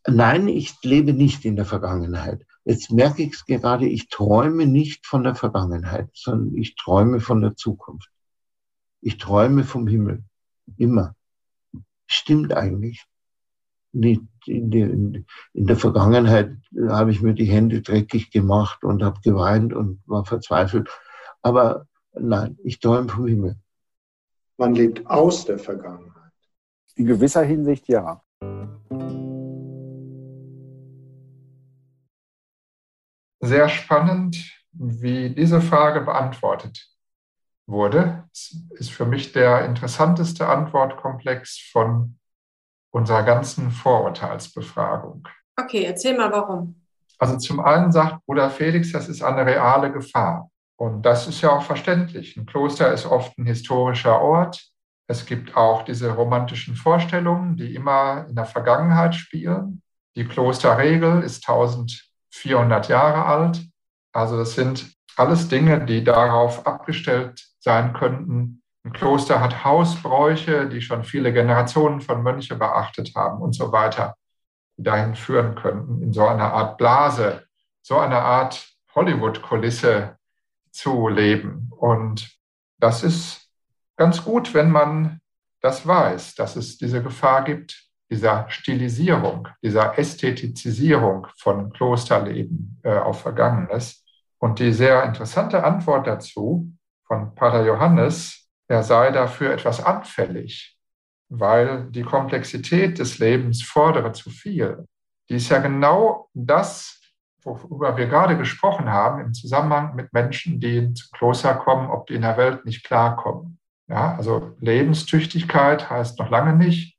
Nein, ich lebe nicht in der Vergangenheit. Jetzt merke ich es gerade, ich träume nicht von der Vergangenheit, sondern ich träume von der Zukunft. Ich träume vom Himmel. Immer. stimmt eigentlich. Nicht in, der, in der Vergangenheit habe ich mir die Hände dreckig gemacht und habe geweint und war verzweifelt. Aber nein, ich träume vom Himmel. Man lebt aus der Vergangenheit. In gewisser Hinsicht ja. Sehr spannend, wie diese Frage beantwortet wurde. Es ist für mich der interessanteste Antwortkomplex von unserer ganzen Vorurteilsbefragung. Okay, erzähl mal warum. Also zum einen sagt Bruder Felix, das ist eine reale Gefahr. Und das ist ja auch verständlich. Ein Kloster ist oft ein historischer Ort. Es gibt auch diese romantischen Vorstellungen, die immer in der Vergangenheit spielen. Die Klosterregel ist 1400 Jahre alt. Also das sind alles Dinge, die darauf abgestellt sein könnten. Ein Kloster hat Hausbräuche, die schon viele Generationen von Mönche beachtet haben und so weiter, die dahin führen könnten, in so einer Art Blase, so eine Art Hollywood-Kulisse zu leben. Und das ist ganz gut, wenn man das weiß, dass es diese Gefahr gibt, dieser Stilisierung, dieser Ästhetizisierung von Klosterleben äh, auf Vergangenes. Und die sehr interessante Antwort dazu von Pater Johannes, er sei dafür etwas anfällig, weil die Komplexität des Lebens fordere zu viel. Die ist ja genau das, worüber wir gerade gesprochen haben, im Zusammenhang mit Menschen, die zum Kloster kommen, ob die in der Welt nicht klarkommen. Ja, also Lebenstüchtigkeit heißt noch lange nicht,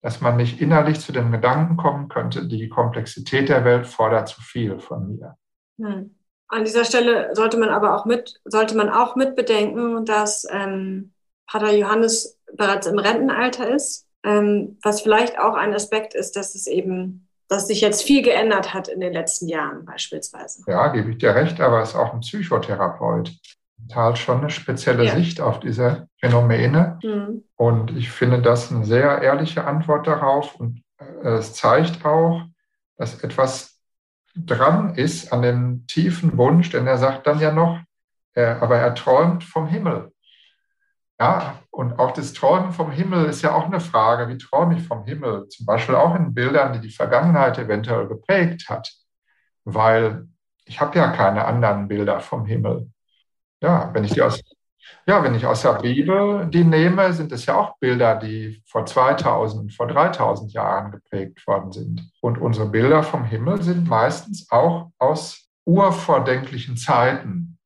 dass man nicht innerlich zu den Gedanken kommen könnte, die Komplexität der Welt fordert zu viel von mir. Hm. An dieser Stelle sollte man aber auch mit, sollte man auch mit bedenken, dass ähm, Pater Johannes bereits im Rentenalter ist, ähm, was vielleicht auch ein Aspekt ist, dass es eben, dass sich jetzt viel geändert hat in den letzten Jahren beispielsweise. Ja, gebe ich dir recht, aber er ist auch ein Psychotherapeut. Halt schon eine spezielle ja. Sicht auf diese Phänomene. Mhm. Und ich finde das eine sehr ehrliche Antwort darauf. Und äh, es zeigt auch, dass etwas dran ist an dem tiefen Wunsch, denn er sagt dann ja noch, äh, aber er träumt vom Himmel. Ja, und auch das Träumen vom Himmel ist ja auch eine Frage, wie träume ich vom Himmel? Zum Beispiel auch in Bildern, die die Vergangenheit eventuell geprägt hat, weil ich habe ja keine anderen Bilder vom Himmel. Ja, wenn ich die aus ja, wenn ich aus der Bibel die nehme, sind es ja auch Bilder, die vor 2000, vor 3000 Jahren geprägt worden sind. Und unsere Bilder vom Himmel sind meistens auch aus urvordenklichen Zeiten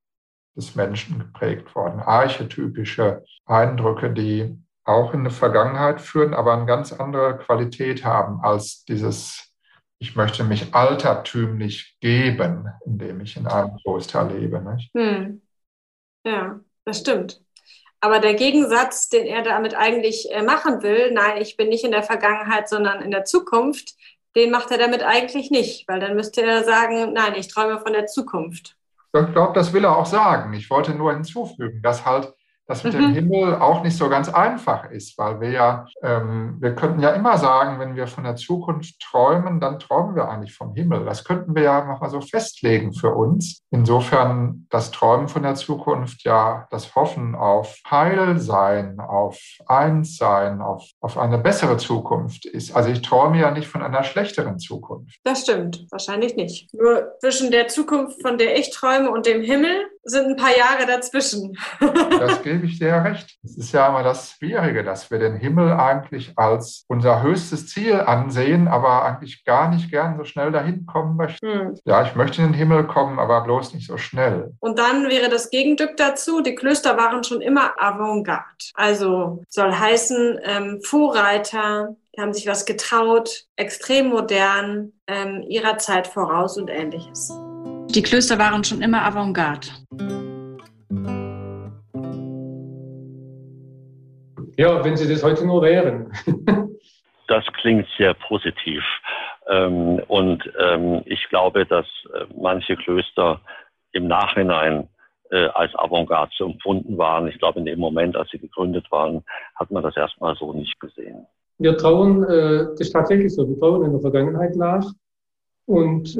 des Menschen geprägt worden. Archetypische Eindrücke, die auch in eine Vergangenheit führen, aber eine ganz andere Qualität haben als dieses ich möchte mich altertümlich geben, indem ich in einem Kloster lebe. Hm. Ja. Das stimmt. Aber der Gegensatz, den er damit eigentlich äh, machen will, nein, ich bin nicht in der Vergangenheit, sondern in der Zukunft, den macht er damit eigentlich nicht, weil dann müsste er sagen, nein, ich träume von der Zukunft. Ich glaube, das will er auch sagen. Ich wollte nur hinzufügen, dass halt das mit mhm. dem Himmel auch nicht so ganz einfach ist, weil wir ja, ähm, wir könnten ja immer sagen, wenn wir von der Zukunft träumen, dann träumen wir eigentlich vom Himmel. Das könnten wir ja nochmal so festlegen für uns. Insofern das Träumen von der Zukunft ja das Hoffen auf Heilsein, auf Einssein, auf, auf eine bessere Zukunft ist. Also ich träume ja nicht von einer schlechteren Zukunft. Das stimmt, wahrscheinlich nicht. Nur zwischen der Zukunft, von der ich träume und dem Himmel sind ein paar Jahre dazwischen. das gebe ich dir recht. Es ist ja immer das Schwierige, dass wir den Himmel eigentlich als unser höchstes Ziel ansehen, aber eigentlich gar nicht gern so schnell dahin kommen möchten. Hm. Ja, ich möchte in den Himmel kommen, aber bloß nicht so schnell. Und dann wäre das Gegenstück dazu, die Klöster waren schon immer Avantgarde. Also soll heißen ähm, Vorreiter, die haben sich was getraut, extrem modern, ähm, ihrer Zeit voraus und ähnliches. Die Klöster waren schon immer Avantgarde. Ja, wenn sie das heute nur wären. das klingt sehr positiv. Ähm, und ähm, ich glaube, dass äh, manche Klöster im Nachhinein äh, als Avantgarde zu empfunden waren. Ich glaube, in dem Moment, als sie gegründet waren, hat man das erstmal so nicht gesehen. Wir trauen, äh, das ist tatsächlich so, wir trauen in der Vergangenheit nach. Und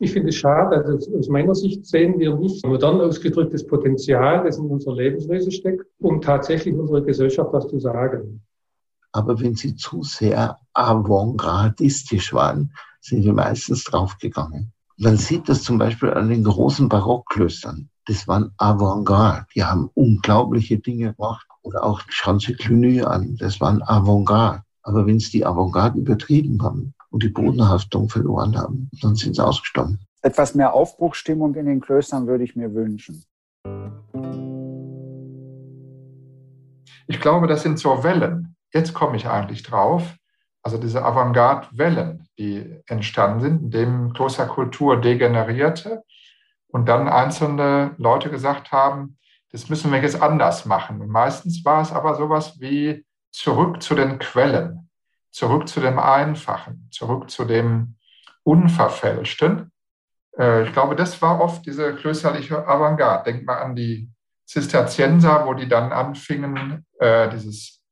ich finde es schade, also aus meiner Sicht sehen wir nicht modern ausgedrücktes Potenzial, das in unserer Lebensweise steckt, um tatsächlich unserer Gesellschaft was zu sagen. Aber wenn sie zu sehr avantgardistisch waren, sind wir meistens draufgegangen. Man sieht das zum Beispiel an den großen Barockklöstern. Das waren Avantgarde. Die haben unglaubliche Dinge gemacht. Oder auch schauen Sie Cluny an. Das waren Avantgarde. Aber wenn sie die Avantgarde übertrieben haben und die Bodenhaftung verloren haben, dann sind sie ausgestorben. Etwas mehr Aufbruchstimmung in den Klöstern würde ich mir wünschen. Ich glaube, das sind so Wellen. Jetzt komme ich eigentlich drauf. Also diese Avantgarde-Wellen, die entstanden sind, in dem Klosterkultur degenerierte und dann einzelne Leute gesagt haben, das müssen wir jetzt anders machen. Und meistens war es aber sowas wie zurück zu den Quellen, zurück zu dem Einfachen, zurück zu dem Unverfälschten. Äh, ich glaube, das war oft diese klösterliche Avantgarde. Denk mal an die Zisterzienser, wo die dann anfingen, äh, dieses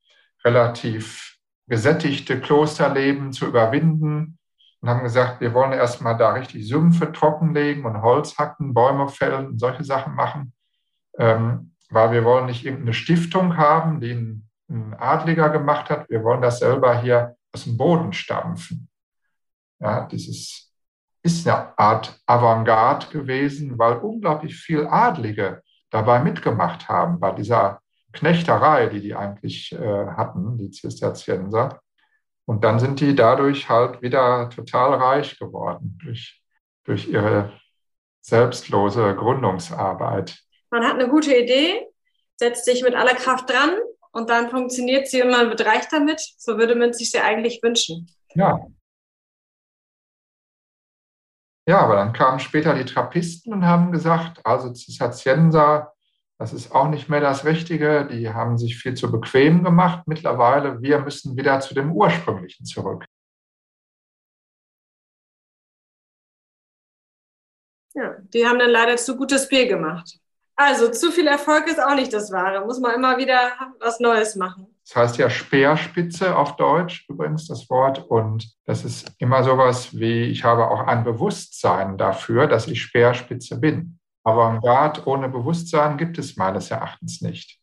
relativ gesättigte Klosterleben zu überwinden und haben gesagt, wir wollen erstmal da richtig Sümpfe trockenlegen und Holz hacken, Bäume fällen und solche Sachen machen, ähm, weil wir wollen nicht irgendeine Stiftung haben, die ein, ein Adliger gemacht hat, wir wollen das selber hier aus dem Boden stampfen. Ja, dieses ist eine Art Avantgarde gewesen, weil unglaublich viel Adlige dabei mitgemacht haben, bei dieser Knechterei, die die eigentlich äh, hatten, die Zisterzienser. Und dann sind die dadurch halt wieder total reich geworden, durch, durch ihre selbstlose Gründungsarbeit. Man hat eine gute Idee, setzt sich mit aller Kraft dran und dann funktioniert sie und man wird reich damit. So würde man sich sie eigentlich wünschen. Ja. Ja, aber dann kamen später die Trappisten und haben gesagt, also Zisterzienser das ist auch nicht mehr das Richtige. Die haben sich viel zu bequem gemacht mittlerweile. Wir müssen wieder zu dem Ursprünglichen zurück. Ja, die haben dann leider zu gutes Bier gemacht. Also zu viel Erfolg ist auch nicht das Wahre. Muss man immer wieder was Neues machen. Das heißt ja Speerspitze auf Deutsch übrigens das Wort. Und das ist immer sowas wie, ich habe auch ein Bewusstsein dafür, dass ich Speerspitze bin. Avantgarde ohne Bewusstsein gibt es meines Erachtens nicht.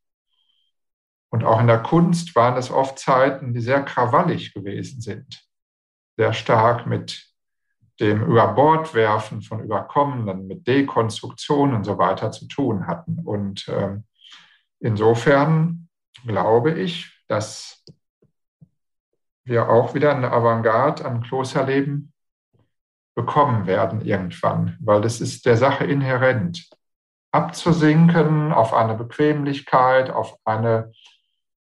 Und auch in der Kunst waren es oft Zeiten, die sehr krawallig gewesen sind, sehr stark mit dem Überbordwerfen von Überkommenen, mit Dekonstruktion und so weiter zu tun hatten. Und ähm, insofern glaube ich, dass wir auch wieder eine Avantgarde am Klosterleben bekommen werden irgendwann, weil das ist der Sache inhärent. Abzusinken auf eine Bequemlichkeit, auf eine,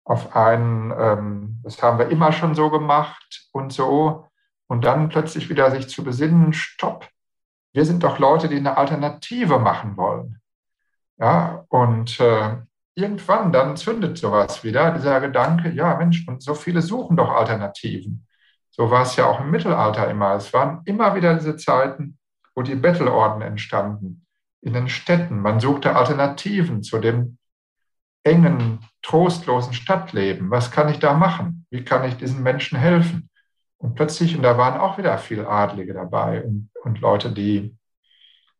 auf ein, ähm, das haben wir immer schon so gemacht und so, und dann plötzlich wieder sich zu besinnen, stopp, wir sind doch Leute, die eine Alternative machen wollen. Ja, und äh, irgendwann dann zündet sowas wieder, dieser Gedanke, ja Mensch, und so viele suchen doch Alternativen. So war es ja auch im Mittelalter immer. Es waren immer wieder diese Zeiten, wo die Bettelorden entstanden in den Städten. Man suchte Alternativen zu dem engen, trostlosen Stadtleben. Was kann ich da machen? Wie kann ich diesen Menschen helfen? Und plötzlich, und da waren auch wieder viele Adlige dabei und, und Leute, die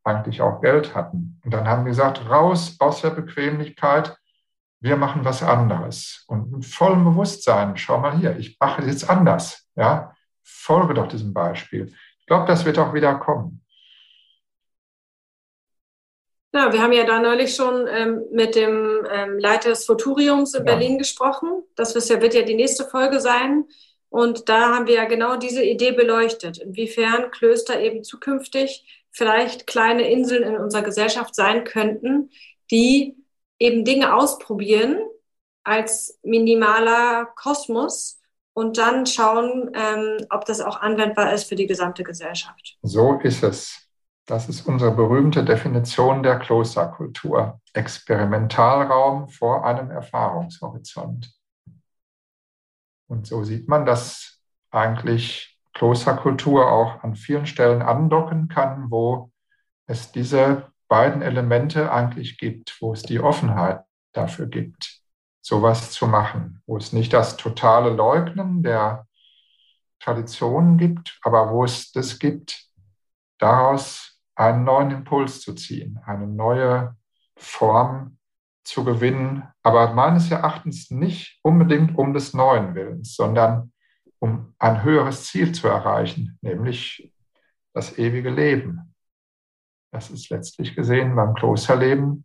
eigentlich auch Geld hatten. Und dann haben wir gesagt, raus aus der Bequemlichkeit, wir machen was anderes. Und mit vollem Bewusstsein, schau mal hier, ich mache es jetzt anders. Ja, folge doch diesem Beispiel. Ich glaube, das wird auch wieder kommen. Ja, wir haben ja da neulich schon ähm, mit dem ähm, Leiter des Futuriums in ja. Berlin gesprochen. Das wird ja, wird ja die nächste Folge sein. Und da haben wir ja genau diese Idee beleuchtet, inwiefern Klöster eben zukünftig vielleicht kleine Inseln in unserer Gesellschaft sein könnten, die eben Dinge ausprobieren als minimaler Kosmos und dann schauen, ähm, ob das auch anwendbar ist für die gesamte Gesellschaft. So ist es. Das ist unsere berühmte Definition der Klosterkultur. Experimentalraum vor einem Erfahrungshorizont. Und so sieht man, dass eigentlich Klosterkultur auch an vielen Stellen andocken kann, wo es diese beiden Elemente eigentlich gibt, wo es die Offenheit dafür gibt sowas zu machen, wo es nicht das totale Leugnen der Traditionen gibt, aber wo es das gibt, daraus einen neuen Impuls zu ziehen, eine neue Form zu gewinnen, aber meines Erachtens nicht unbedingt um des neuen Willens, sondern um ein höheres Ziel zu erreichen, nämlich das ewige Leben. Das ist letztlich gesehen beim Klosterleben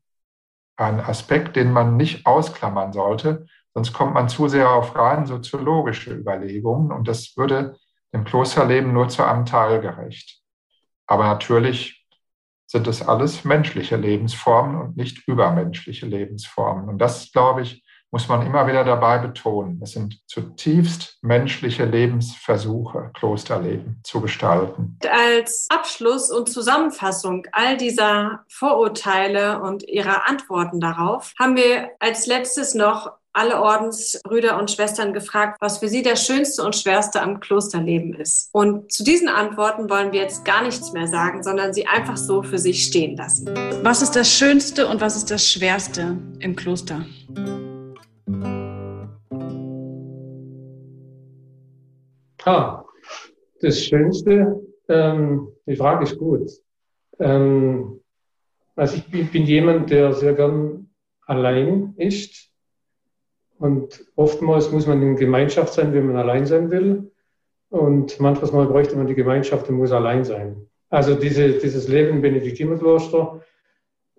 ein Aspekt, den man nicht ausklammern sollte, sonst kommt man zu sehr auf rein soziologische Überlegungen und das würde dem Klosterleben nur zu einem Teil gerecht. Aber natürlich sind es alles menschliche Lebensformen und nicht übermenschliche Lebensformen. Und das, glaube ich, muss man immer wieder dabei betonen. Es sind zutiefst menschliche Lebensversuche, Klosterleben zu gestalten. Als Abschluss und Zusammenfassung all dieser Vorurteile und ihrer Antworten darauf haben wir als letztes noch alle Ordensbrüder und Schwestern gefragt, was für sie das Schönste und Schwerste am Klosterleben ist. Und zu diesen Antworten wollen wir jetzt gar nichts mehr sagen, sondern sie einfach so für sich stehen lassen. Was ist das Schönste und was ist das Schwerste im Kloster? Ah, das Schönste, ähm, die Frage ist gut. Ähm, also ich bin, bin jemand, der sehr gern allein ist. Und oftmals muss man in Gemeinschaft sein, wenn man allein sein will. Und manchmal bräuchte man die Gemeinschaft und muss allein sein. Also diese, dieses Leben im Benediktinerkloster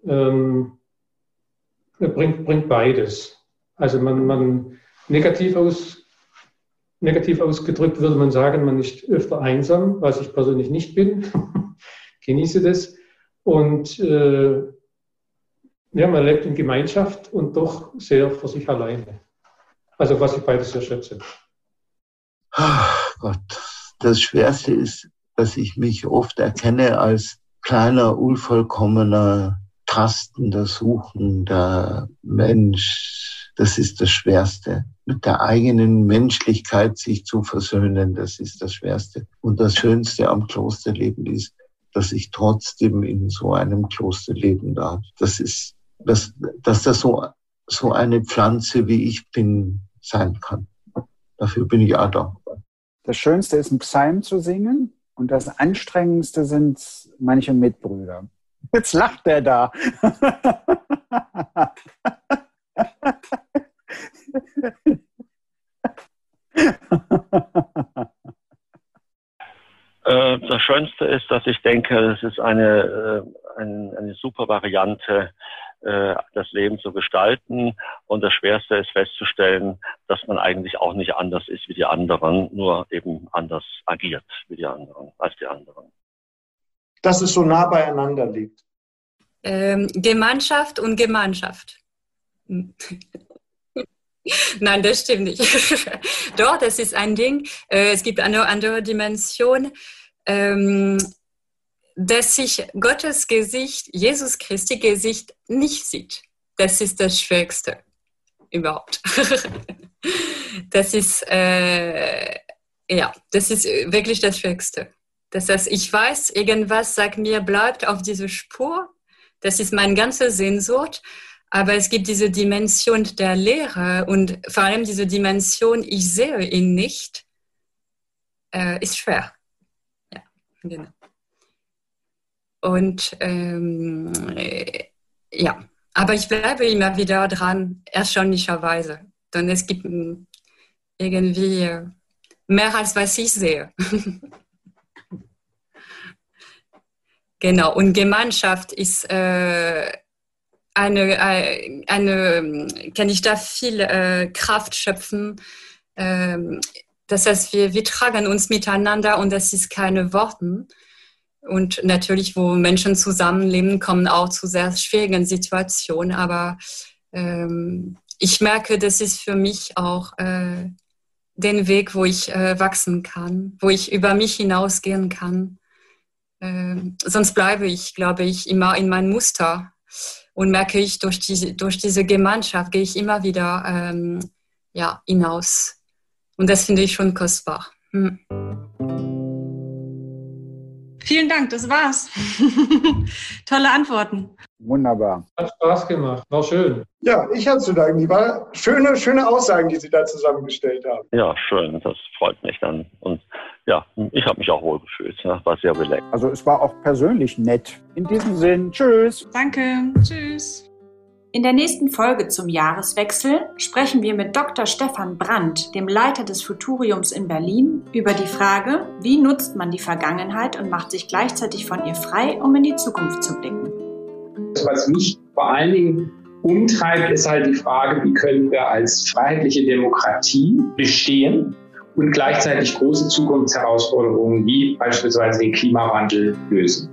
ähm, bringt, bringt beides. Also man, man negativ, aus, negativ ausgedrückt würde man sagen, man ist öfter einsam, was ich persönlich nicht bin. Genieße das. Und äh, ja, man lebt in Gemeinschaft und doch sehr für sich alleine. Also was ich beides sehr schätze. Ach Gott, das Schwerste ist, dass ich mich oft erkenne als kleiner, unvollkommener, tastender, suchender Mensch. Das ist das Schwerste. Mit der eigenen Menschlichkeit sich zu versöhnen, das ist das Schwerste. Und das Schönste am Klosterleben ist, dass ich trotzdem in so einem Kloster leben darf. Das ist, dass, dass das so, so eine Pflanze wie ich bin, sein kann. Dafür bin ich auch dankbar. Das Schönste ist, einen Psalm zu singen und das Anstrengendste sind manche Mitbrüder. Jetzt lacht er da. Äh, das Schönste ist, dass ich denke, es ist eine, äh, eine, eine super Variante, äh, das Leben zu gestalten. Und das Schwerste ist festzustellen, dass man eigentlich auch nicht anders ist wie die anderen, nur eben anders agiert wie die anderen, als die anderen. Dass es so nah beieinander liegt. Ähm, Gemeinschaft und Gemeinschaft. Nein, das stimmt nicht. Doch, das ist ein Ding. Äh, es gibt eine andere Dimension. Ähm, dass sich Gottes Gesicht, Jesus Christi Gesicht nicht sieht. Das ist das Schwierigste überhaupt. das ist, äh, ja, das ist wirklich das Schwierigste. Das heißt, ich weiß, irgendwas sagt mir, bleibt auf dieser Spur. Das ist meine ganze Sehnsucht. Aber es gibt diese Dimension der Lehre und vor allem diese Dimension, ich sehe ihn nicht, äh, ist schwer. Ja, genau. Und ähm, äh, ja, aber ich bleibe immer wieder dran, erstaunlicherweise. Denn es gibt irgendwie äh, mehr als was ich sehe. genau, und Gemeinschaft ist äh, eine, äh, eine, kann ich da viel äh, Kraft schöpfen. Ähm, das heißt, wir, wir tragen uns miteinander und das ist keine Worten und natürlich, wo Menschen zusammenleben, kommen auch zu sehr schwierigen Situationen. Aber ähm, ich merke, das ist für mich auch äh, den Weg, wo ich äh, wachsen kann, wo ich über mich hinausgehen kann. Ähm, sonst bleibe ich, glaube ich, immer in meinem Muster und merke ich, durch diese, durch diese Gemeinschaft gehe ich immer wieder ähm, ja, hinaus. Und das finde ich schon kostbar. Hm. Vielen Dank, das war's. Tolle Antworten. Wunderbar. Hat Spaß gemacht, war schön. Ja, ich habe zu danken. Die waren schöne, schöne Aussagen, die Sie da zusammengestellt haben. Ja, schön, das freut mich dann. Und ja, ich habe mich auch wohl gefühlt, ne? war sehr relaxed. Also es war auch persönlich nett. In diesem Sinn, tschüss. Danke, tschüss. In der nächsten Folge zum Jahreswechsel sprechen wir mit Dr. Stefan Brandt, dem Leiter des Futuriums in Berlin, über die Frage, wie nutzt man die Vergangenheit und macht sich gleichzeitig von ihr frei, um in die Zukunft zu blicken. Was mich vor allen Dingen umtreibt, ist halt die Frage, wie können wir als freiheitliche Demokratie bestehen und gleichzeitig große Zukunftsherausforderungen wie beispielsweise den Klimawandel lösen.